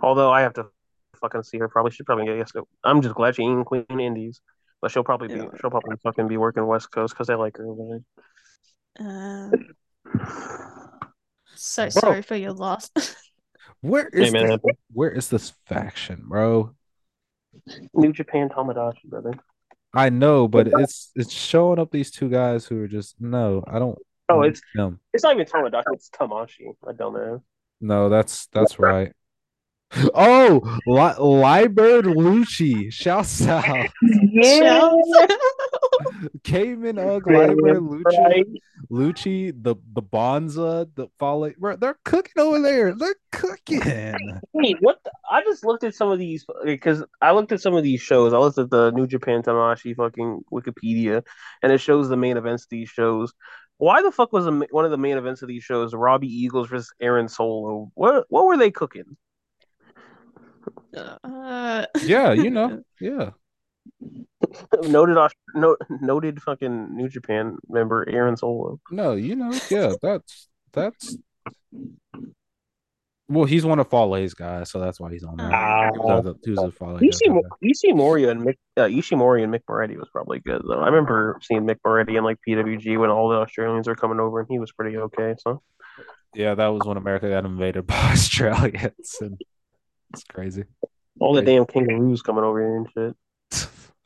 Although I have to fucking see her. Probably should probably get yes. I'm just glad she ain't Queen Indies, but she'll probably be Yeah. she'll probably fucking be working West Coast because I like her. over Uh, there. So Bro. sorry for your loss. Where Hey is man, this, where is this faction, bro? New Japan Tamadashi, brother. I know, but it's it's showing up these two guys who are just no, I don't. Oh, it's them. it's not even Tamadashi. It's Tamashi. I don't know. No, that's that's right. Oh, Li- Liberd Lucci, shouts out. Caveman Ugg, Liberd Lucci, Right. Lucci, the the Bonza, the Folly. Bro, they're cooking over there. They're cooking. Wait, what? The, I just looked at some of these because I looked at some of these shows. I looked at the New Japan Tamashi fucking Wikipedia, and it shows the main events of these shows. Why the fuck was a, one of the main events of these shows Robbie Eagles versus Aaron Solo? What what were they cooking? Uh, Yeah, you know. Yeah. noted Aus- no, noted fucking New Japan member Aaron Solo. No, you know. Yeah, that's that's. Well, he's one of Fale's guys, so that's why he's on there. Who's the- who's the Fale guy? Ishimori, Ishimori and Mick, uh, Ishimori and Mick Moretti was probably good though. I remember seeing Mick Moretti in like PWG when all the Australians were coming over, and he was pretty okay. So Yeah, that was when America got invaded by Australians, and it's crazy. all the damn kangaroos coming over here and shit.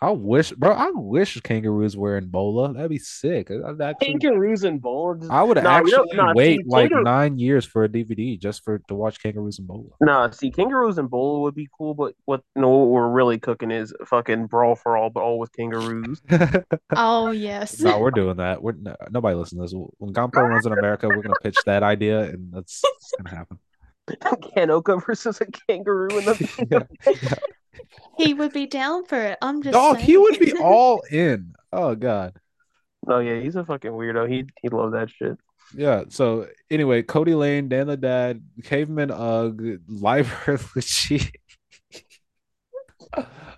I wish, bro. I wish kangaroos were in Bola. That'd be sick. I'd actually, Kangaroos and bulls. I would No, you actually know- no, wait see, like kangaroo- nine years for a DVD just for to watch kangaroos in Bola. Nah, see, kangaroos in Bola would be cool, but what no, what we're really cooking is fucking brawl for all, but all with kangaroos. oh yes. no, we're doing that. We're no, nobody listens to this. When GanPro runs in America, we're gonna pitch that idea, and that's it's gonna happen. Ken Ohka versus a kangaroo in the Yeah, yeah. He would be down for it. I'm just Dog, he would be all in. Oh god. Oh yeah, he's a fucking weirdo. He he love that shit. Yeah. So anyway, Cody Lane, Dan the Dad, Caveman Ugg, Liber Lucci.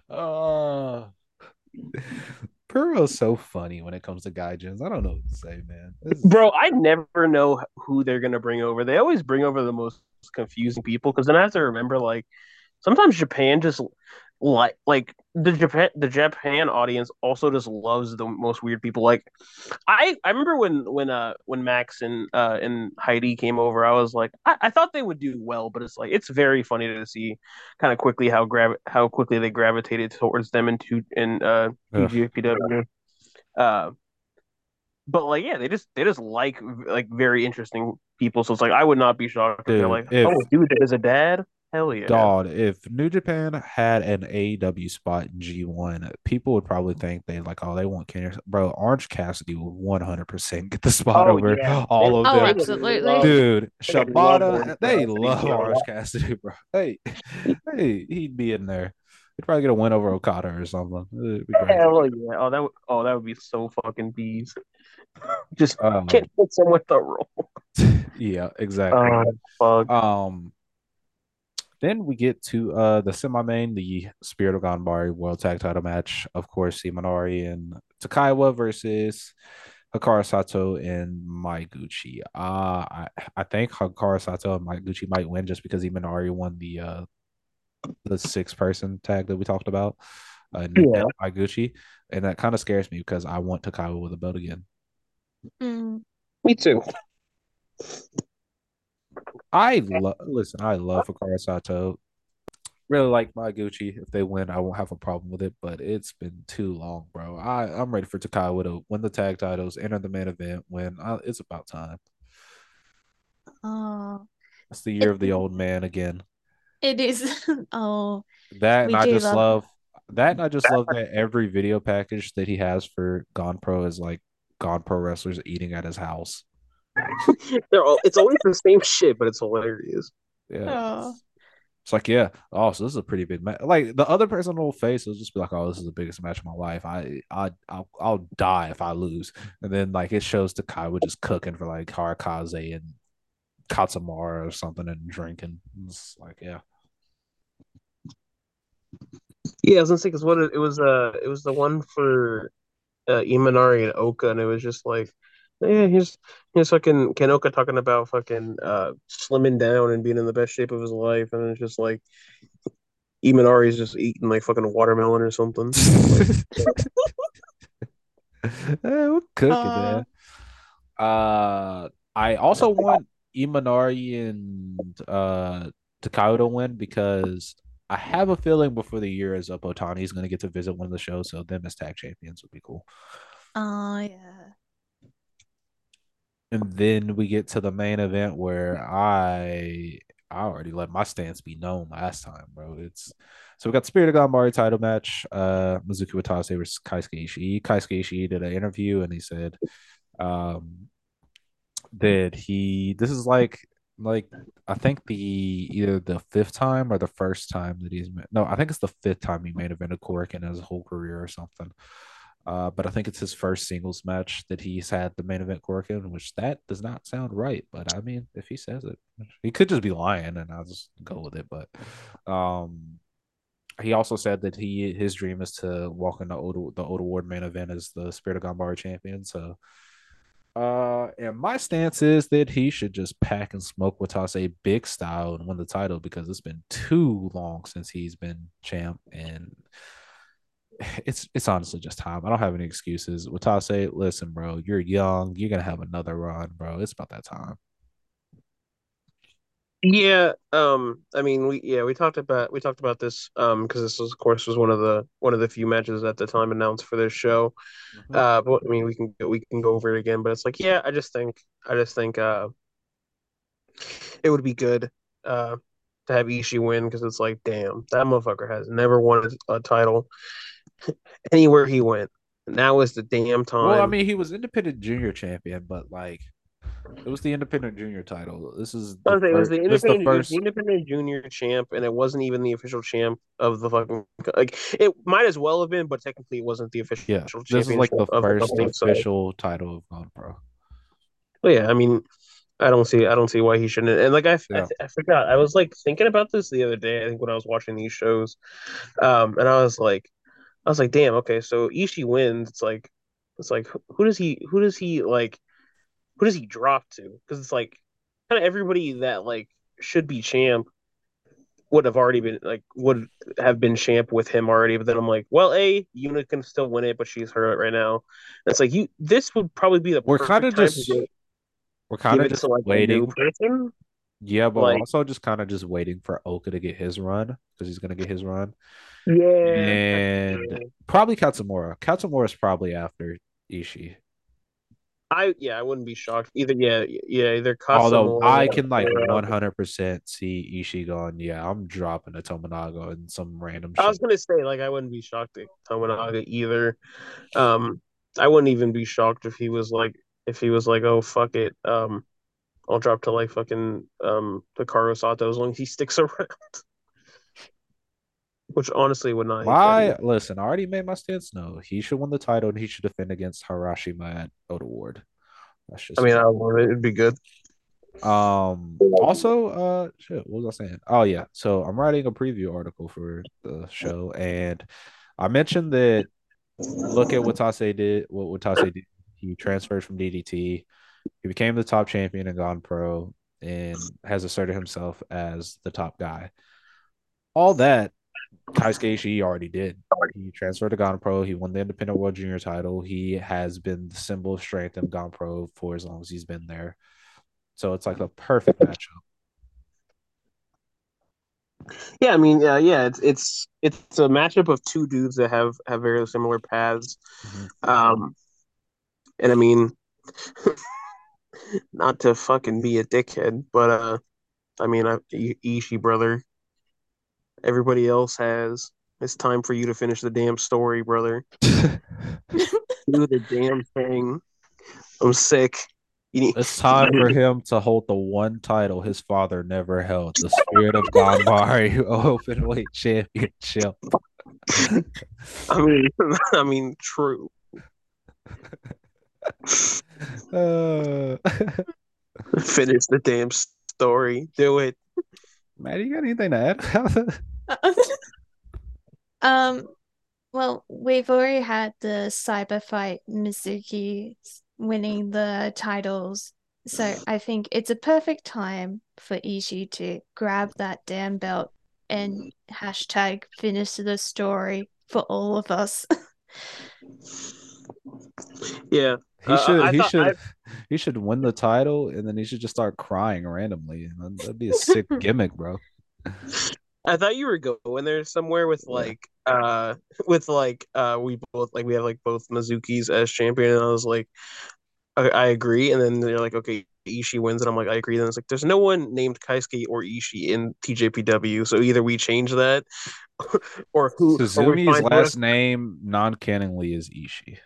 uh Pearl's so funny when it comes to Gaijins. I don't know what to say, man. Is- Bro, I never know who they're gonna bring over. They always bring over the most confusing people because then I have to remember like sometimes Japan just like like the Japan the Japan audience also just loves the most weird people. Like I I remember when when uh when Max and uh and Heidi came over, I was like I, I thought they would do well, but it's like it's very funny to see kind of quickly how gravi- how quickly they gravitated towards them in two in uh. TJPW. Uh but like yeah, they just they just like like very interesting people. So it's like I would not be shocked if they're Dude, like, oh, if- oh, dude, is a dad. Hell yeah. Dog, if New Japan had an AEW spot in G1, people would probably think they like, oh, they want Kenny. Bro, Orange Cassidy would 100% get the spot Oh, over yeah. all of Oh, them. absolutely. Dude, They would love Shibata, Orange they love. Orange Cassidy, bro. Hey, hey, he'd be in there. He'd probably get a win over Okada or something. It'd be great. Hell yeah! Oh, that would, oh that would be so fucking bees. Just Um, can't put someone with the roll. yeah, exactly. Fuck. Um, then we get to uh the semi-main, the Spirit of Ganbare World Tag Title match. Of course, Imanari and Takaiwa versus Hikaru Sato and Maeguchi. Uh I I think Hikaru Sato and Maeguchi might win just because Imanari won the uh the six person tag that we talked about. Uh, Yeah. Maeguchi, and that kind of scares me because I want Takaiwa with a belt again. Mm. Me too. I love listen. I love Hikaru Sato. Really like Maeguchi. If they win, I won't have a problem with it. But it's been too long, bro. I I'm ready for Takai to win the tag titles, enter the main event. When I, it's about time. Oh, It's the year of the old man again. it is. oh, That and I just love- love that, and I just love that every video package that he has for Gan Pro is like Gan Pro wrestlers eating at his house. They're all, it's always the same shit, but it's hilarious. Yeah. oh. It's like, yeah, oh, so this is a pretty big match. Like the other person will face, will just be like, oh, this is the biggest match of my life. I, I, I'll, I'll die if I lose. And then like it shows Takai just cooking for like Harukaze and Katsumura or something and drinking. It's like, yeah, Yeah, I was gonna say because what it, it was uh it was the one for uh Imanari and Ohka, and it was just like, yeah, he's he's fucking Ken Ohka talking about fucking uh slimming down and being in the best shape of his life, and it's just like Imanari's just eating like fucking watermelon or something. Eh, we're cooking, Aw. man. Uh, I also want Imanari and uh Takai to win because I have a feeling before the year is up, Otani is going to get to visit one of the shows, so them as tag champions would be cool. Oh, yeah. And then we get to the main event where I I already let my stance be known last time, bro. It's so we got the Spirit of Ganbare title match. Uh Mizuki Watase versus Keisuke Ishii. Keisuke Ishii did an interview and he said um that he this is like like I think the either the fifth time or the first time that he's no, I think it's the fifth time he made of Cork in his whole career or something. Uh, but I think it's his first singles match that he's had the main event Korakuen, which that does not sound right. But I mean, if he says it, he could just be lying, and I'll just go with it. But um, he also said that he his dream is to walk in the old the old award main event as the Spirit of Ganbare champion. So, uh, and my stance is that he should just pack and smoke Watase big style and win the title because it's been too long since he's been champ and it's it's honestly just time. I don't have any excuses. Watase, listen, bro, you're young. You're gonna have another run, bro. It's about that time. Yeah, um, I mean, we yeah we talked about we talked about this um because this was of course was one of the one of the few matches at the time announced for this show. Uh, but I mean, we can we can go over it again, but it's like, yeah, I just think I just think uh, it would be good uh to have Ishii win because it's like, damn, that motherfucker has never won a, a title anywhere he went. Now is the damn time. Well, I mean, he was independent junior champion, but like, it was the independent junior title. This is the saying, it was the is the independent, first. the independent junior champ, and it wasn't even the official champ of the fucking like. It might as well have been, but technically, it wasn't the official. Yeah, this is like the first so- official title of Gan Pro. But yeah, I mean, I don't see, I don't see why he shouldn't. And like, I, Yeah. I, I forgot, I was like thinking about this the other day. I think when I was watching these shows, um, and I was like, I was like, damn, okay, so Ishii wins. It's like, it's like, who does he, who does he like, who does he drop to? Because it's like, kind of everybody that like should be champ would have already been like would have been champ with him already. But then I'm like, well, a Yuna can still win it, but she's hurt right now. And it's like you, this would probably be the We're kind of just we're kind of just to like waiting. person. Yeah, but like- also just kind of just waiting for Ohka to get his run because he's gonna get his run. Yeah, And probably Katsumura. Katsumura is probably after Ishii. I yeah, I wouldn't be shocked either. Yeah, yeah, either Although I can like uh, 100% see Ishii going, yeah, I'm dropping a Tomonaga and some random I was gonna say like I wouldn't be shocked at Tomonaga either. Um, I wouldn't even be shocked if he was like if he was like, oh fuck it, um, I'll drop to like fucking um Hikaru Sato as long as he sticks around. Which honestly would not. hate that My either. listen, I already made my stance. No, he should win the title and he should defend against Harashima at Ota Ward. That's just I mean, I would, it'd be good. Um. Also, uh, shit. What was I saying? Oh yeah. So I'm writing a preview article for the show, and I mentioned that. Look at what Tase did. What Watase did. He transferred from DDT. He became the top champion and Gan Pro, and has asserted himself as the top guy. All that Keisuke Ishii already did. He transferred to Gan Pro. He won the Independent World Junior title. He has been the symbol of strength in Gan Pro for as long as he's been there. So it's like a perfect matchup. Yeah, I mean, uh, yeah, it's it's it's a matchup of two dudes that have have very similar paths. Mhm. Um, and I mean, not to fucking be a dickhead, but uh, I mean, I- Ishii brother. Everybody else has. It's time for you to finish the damn story, brother. Do the damn thing. I'm sick. You need, It's time for him to hold the one title his father never held, the Spirit of Ganbare Openweight Championship. I mean, I mean, true. Uh, Finish the damn story. Do it. man, you got anything to add? um, well, we've already had the cyber fight Mizuki winning the titles, so I think it's a perfect time for Ishii to grab that damn belt and hashtag finish the story for all of us. Yeah. he Uh, should. I he should. I- he should win the title, and then he should just start crying randomly. That'd be a sick gimmick, bro. I thought you were going there somewhere with Yeah. like uh with like uh we both like we have like both Mizuki's as champion and I was like I, I agree and then they're like okay Ishii wins and I'm like I agree then it's like there's no one named Keisuke or Ishii in TJPW so either we change that or who or we Suzume's find last name non-canonly is Ishii.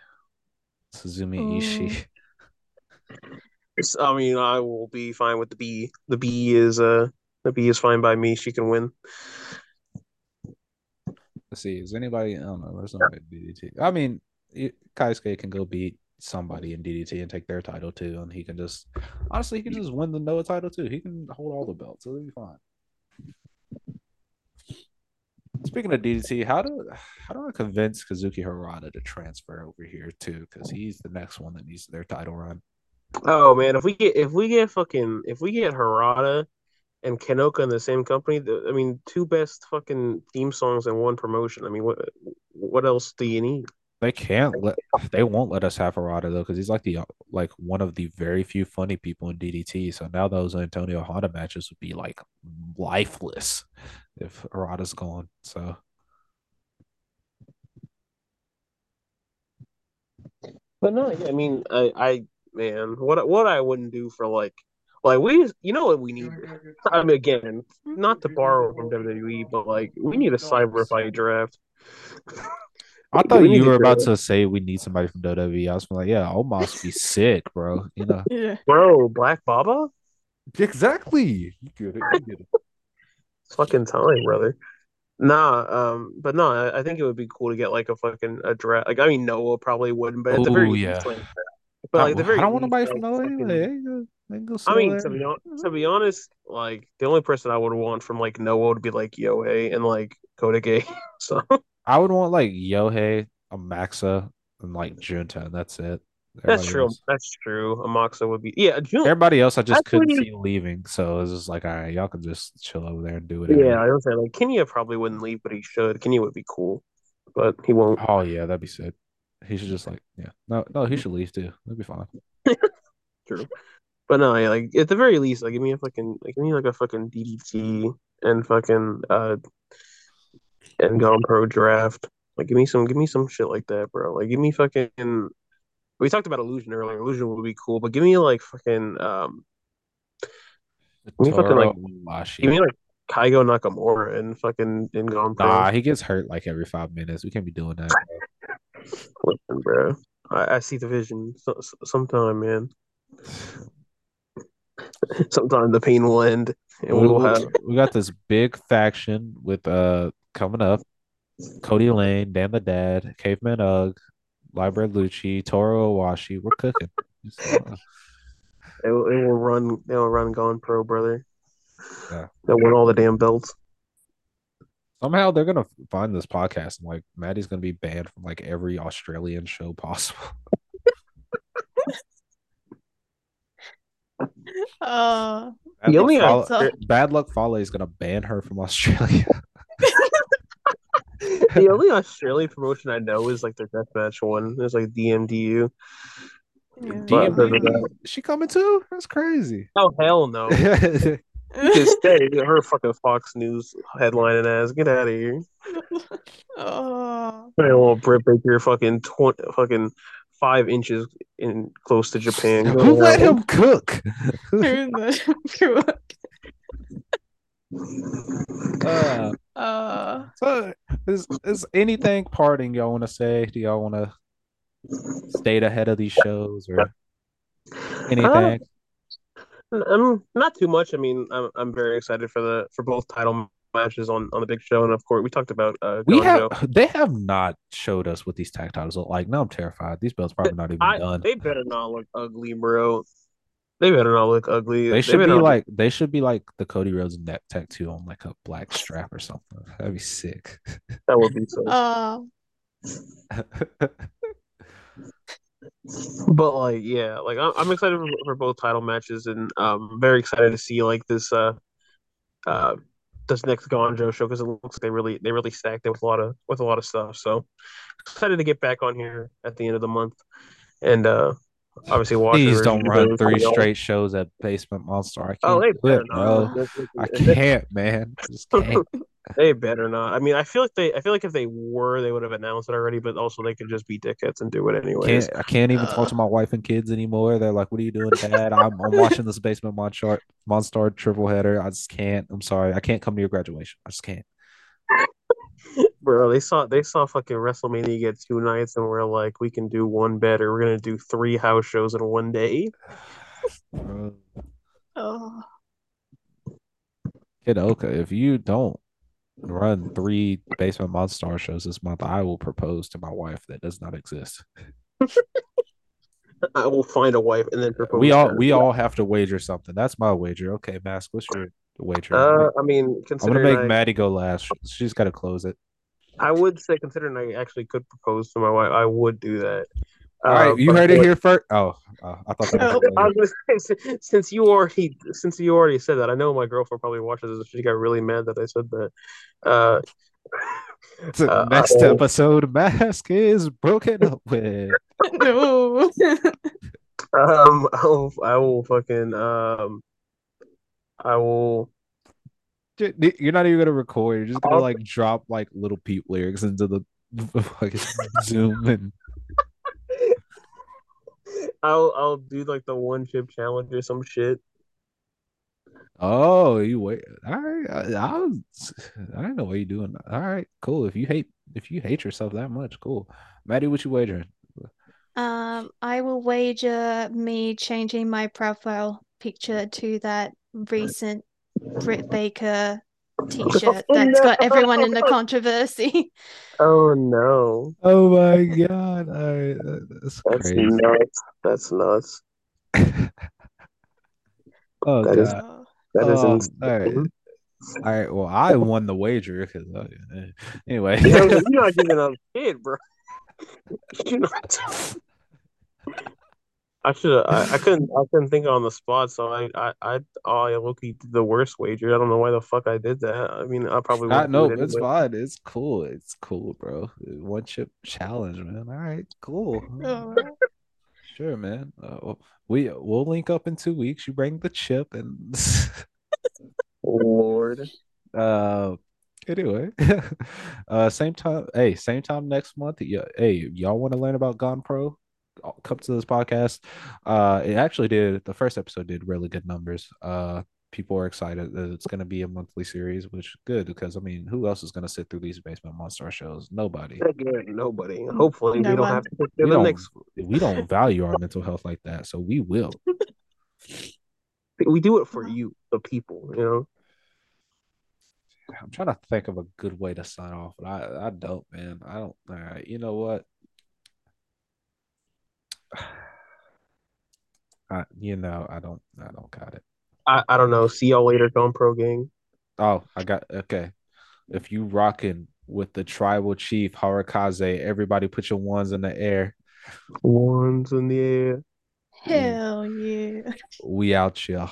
Suzume Ooh. Ishii. I mean I will be fine with the B the B is uh the B is fine by me she can win Let's see. Is anybody? I don't know. There's nobody in DDT. I mean, Keisuke can go beat somebody in DDT and take their title too, and he can just honestly, he can just win the Noah title too. He can hold all the belts, so it'll be fine. Speaking of DDT, how do how do I convince Kazuki Harada to transfer over here too? Because he's the next one that needs their title run. Oh man, if we get if we get fucking if we get Harada and Ken Ohka in the same company, I mean, two best fucking theme songs in one promotion. I mean, what what else do you need? They can't let they won't let us have Harada though, because he's like the like one of the very few funny people in DDT. So now those Antonio Honda matches would be like lifeless if Harada's gone. So But no, I mean, I, I man, what what I wouldn't do for like like we you know what we need. I mean, again, not to borrow from WWE, but like we need a cyber fight draft. I thought We you were about to say we need somebody from WWE. I was like, yeah, Omos be sick, bro. You know Yeah. Bro, Black Baba, exactly. You get it. You get it. it's fucking time, brother. Nah, um, but no, I, I think it would be cool to get like a fucking a draft. Like, I mean, Noah probably wouldn't, but at the very Ooh, least, yeah. like, but like the very I don't want least, nobody from Noah anyway. They go- they go I mean, over to be, there. Mm-hmm. to be honest, like the only person I would want from like Noah would be like Yohei and like Kodake. So I would want like Yohei, Amaxa, and like Junta, and that's it. that's true. else- That's true. Amaxa would be yeah. Jun- Everybody else I just couldn't Actually- see leaving, so it was just like, all right, y'all can just chill over there and do it. yeah, I would say like Kenya probably wouldn't leave, but he should. Kenya would be cool, but he won't. Oh yeah, that'd be sick. He should just like, yeah, no, no, he should leave too. That'd be fine. True. But no, yeah, like at the very least, like give me a fucking like give me like a fucking DDT and fucking uh and Gan Pro draft. Like give me some give me some shit like that, bro. Like give me fucking we talked about illusion earlier. Illusion would be cool, but give me like fucking um me fucking, like, Iwashi. give me like Kaigo Nakamura and fucking and Gan Pro. Nah, he gets hurt like every five minutes. We can't be doing that. bro. Listen, bro. I, I see the vision so, so- sometime, man. Sometime the pain will end and we will have we got this big faction with uh coming up Cody Lane, Dan the Dad, Caveman Ugg, Library Lucci, Toru Owashi. We're cooking. It, they will run. It will run Gan Pro, brother. Yeah. They'll win all the damn belts. Somehow they're gonna find this podcast and like Maddie's gonna be banned from like every Australian show possible. Uh, oh, Bad The Luck only uh, Fale- Fale- Bad Luck Fale is gonna ban her from Australia. the only Australian promotion I know is like their deathmatch one. It's like DMDU. yeah. But other than DMD, that- she coming too? That's crazy. Oh hell no! Just hey, her fucking Fox News headlining ass. Get out of here. oh, I don't want Britt Baker fucking twenty fucking five inches in close to Japan. Who let ahead. him cook? who the uh, uh, so is is anything parting y'all want to say? Do y'all want to stay ahead of these shows or anything? Um, not too much. I mean, I'm I'm very excited for the for both title matches on on the big show, and of course we talked about uh. we Ganjo. have they have not showed us what these tag titles look like. Now I'm terrified. These belts probably not even I, done. they better not look ugly, bro. They better not look ugly. They should better be not- like they should be like the Cody Rhodes neck tattoo on like a black strap or something. That'd be sick. that would be so. oh, But like, yeah, like I'm, I'm excited for, for both title matches, and um, very excited to see like this uh, uh, this next Ganjo show because it looks like they really they really stacked it with a lot of with a lot of stuff. So excited to get back on here at the end of the month, and uh, obviously watch. and Please don't run three straight shows at Basement Monster. I can't Oh, they do better it, bro. I can't, man. I just can't. They better not. I mean, I feel like they. I feel like if they were, they would have announced it already. But also, they could just be dickheads and do it anyway. I can't even Uh, talk to my wife and kids anymore. They're like, "What are you doing, Dad? I'm, I'm watching this Basement Monster Monster triple header. I just can't. I'm sorry. I can't come to your graduation. I just can't." Bro, they saw they saw fucking WrestleMania get two nights, and we're like, we can do one better. We're gonna do three house shows in one day. Bro. oh, Kid Oka, if you don't run three Basement Monster shows this month, I will propose to my wife that does not exist. I will find a wife and then propose. We all her. we all have to wager something. That's my wager. Okay, Mask, what's your wager? Uh, I mean, I'm gonna make I, Maddie go last. She's got to close it. I would say, considering I actually could propose to my wife, I would do that. All right, Uh, you heard it here first. Oh, uh, I thought that was I was gonna say, since- since you already since you already said that, I know my girlfriend probably watches this. She got really mad that I said that. Uh, So uh, next I- episode, Mask is broken up with. no. um, I'll, I will fucking um, I will. You're not even gonna record. You're just gonna I'll- like drop like little peep lyrics into the fucking Zoom and I'll I'll do like the one chip challenge or some shit. oh, you wait. All right, I, I was. I don't know what you're doing. All right, cool. If you hate, if you hate yourself that much, cool. Maddie, what you wagering? Um, I will wager me changing my profile picture to that recent Britt Baker t-shirt Oh, that's got everyone in the controversy. Oh no, Oh my god! All right, that- that's that's crazy. nuts. That's nuts. oh That god. is- Oh, That is Oh, insane. all right. Mm-hmm. All right. Well, I won the wager because oh, anyway. You're not giving up shit, bro. You're not. I should. I, I couldn't. I couldn't think on the spot, so I. I. I. Oh, I Loki did the worst wager. I don't know why the fuck I did that. I mean, I probably. I would know it it's anyway. fine. It's cool. It's cool, bro. One chip challenge, man. All right, cool. Sure, man. Uh, we we'll link up in two weeks. You bring the chip and Lord. uh anyway. uh same time hey, same time next month. Yeah, hey, y'all want to learn about Gan Pro? Come to this podcast. Uh it actually did the first episode did really good numbers. Uh people are excited that it's gonna be a monthly series, which good because I mean who else is gonna sit through these basement monster shows? Nobody. Again, nobody. Hopefully, No we don't have to sit through the don't next. we don't value our mental health like that, so we will. We do it for you, the people. You know. I'm trying to think of a good way to sign off, but I I don't, man. I don't. All right, you know what? I, you know, I don't. I don't got it. I, I don't know. See y'all later, Film Pro Gang. Oh, I got okay. If you rocking with the tribal chief Harukaze, everybody put your ones in the air. Ones in the air. Hell yeah. We out, y'all.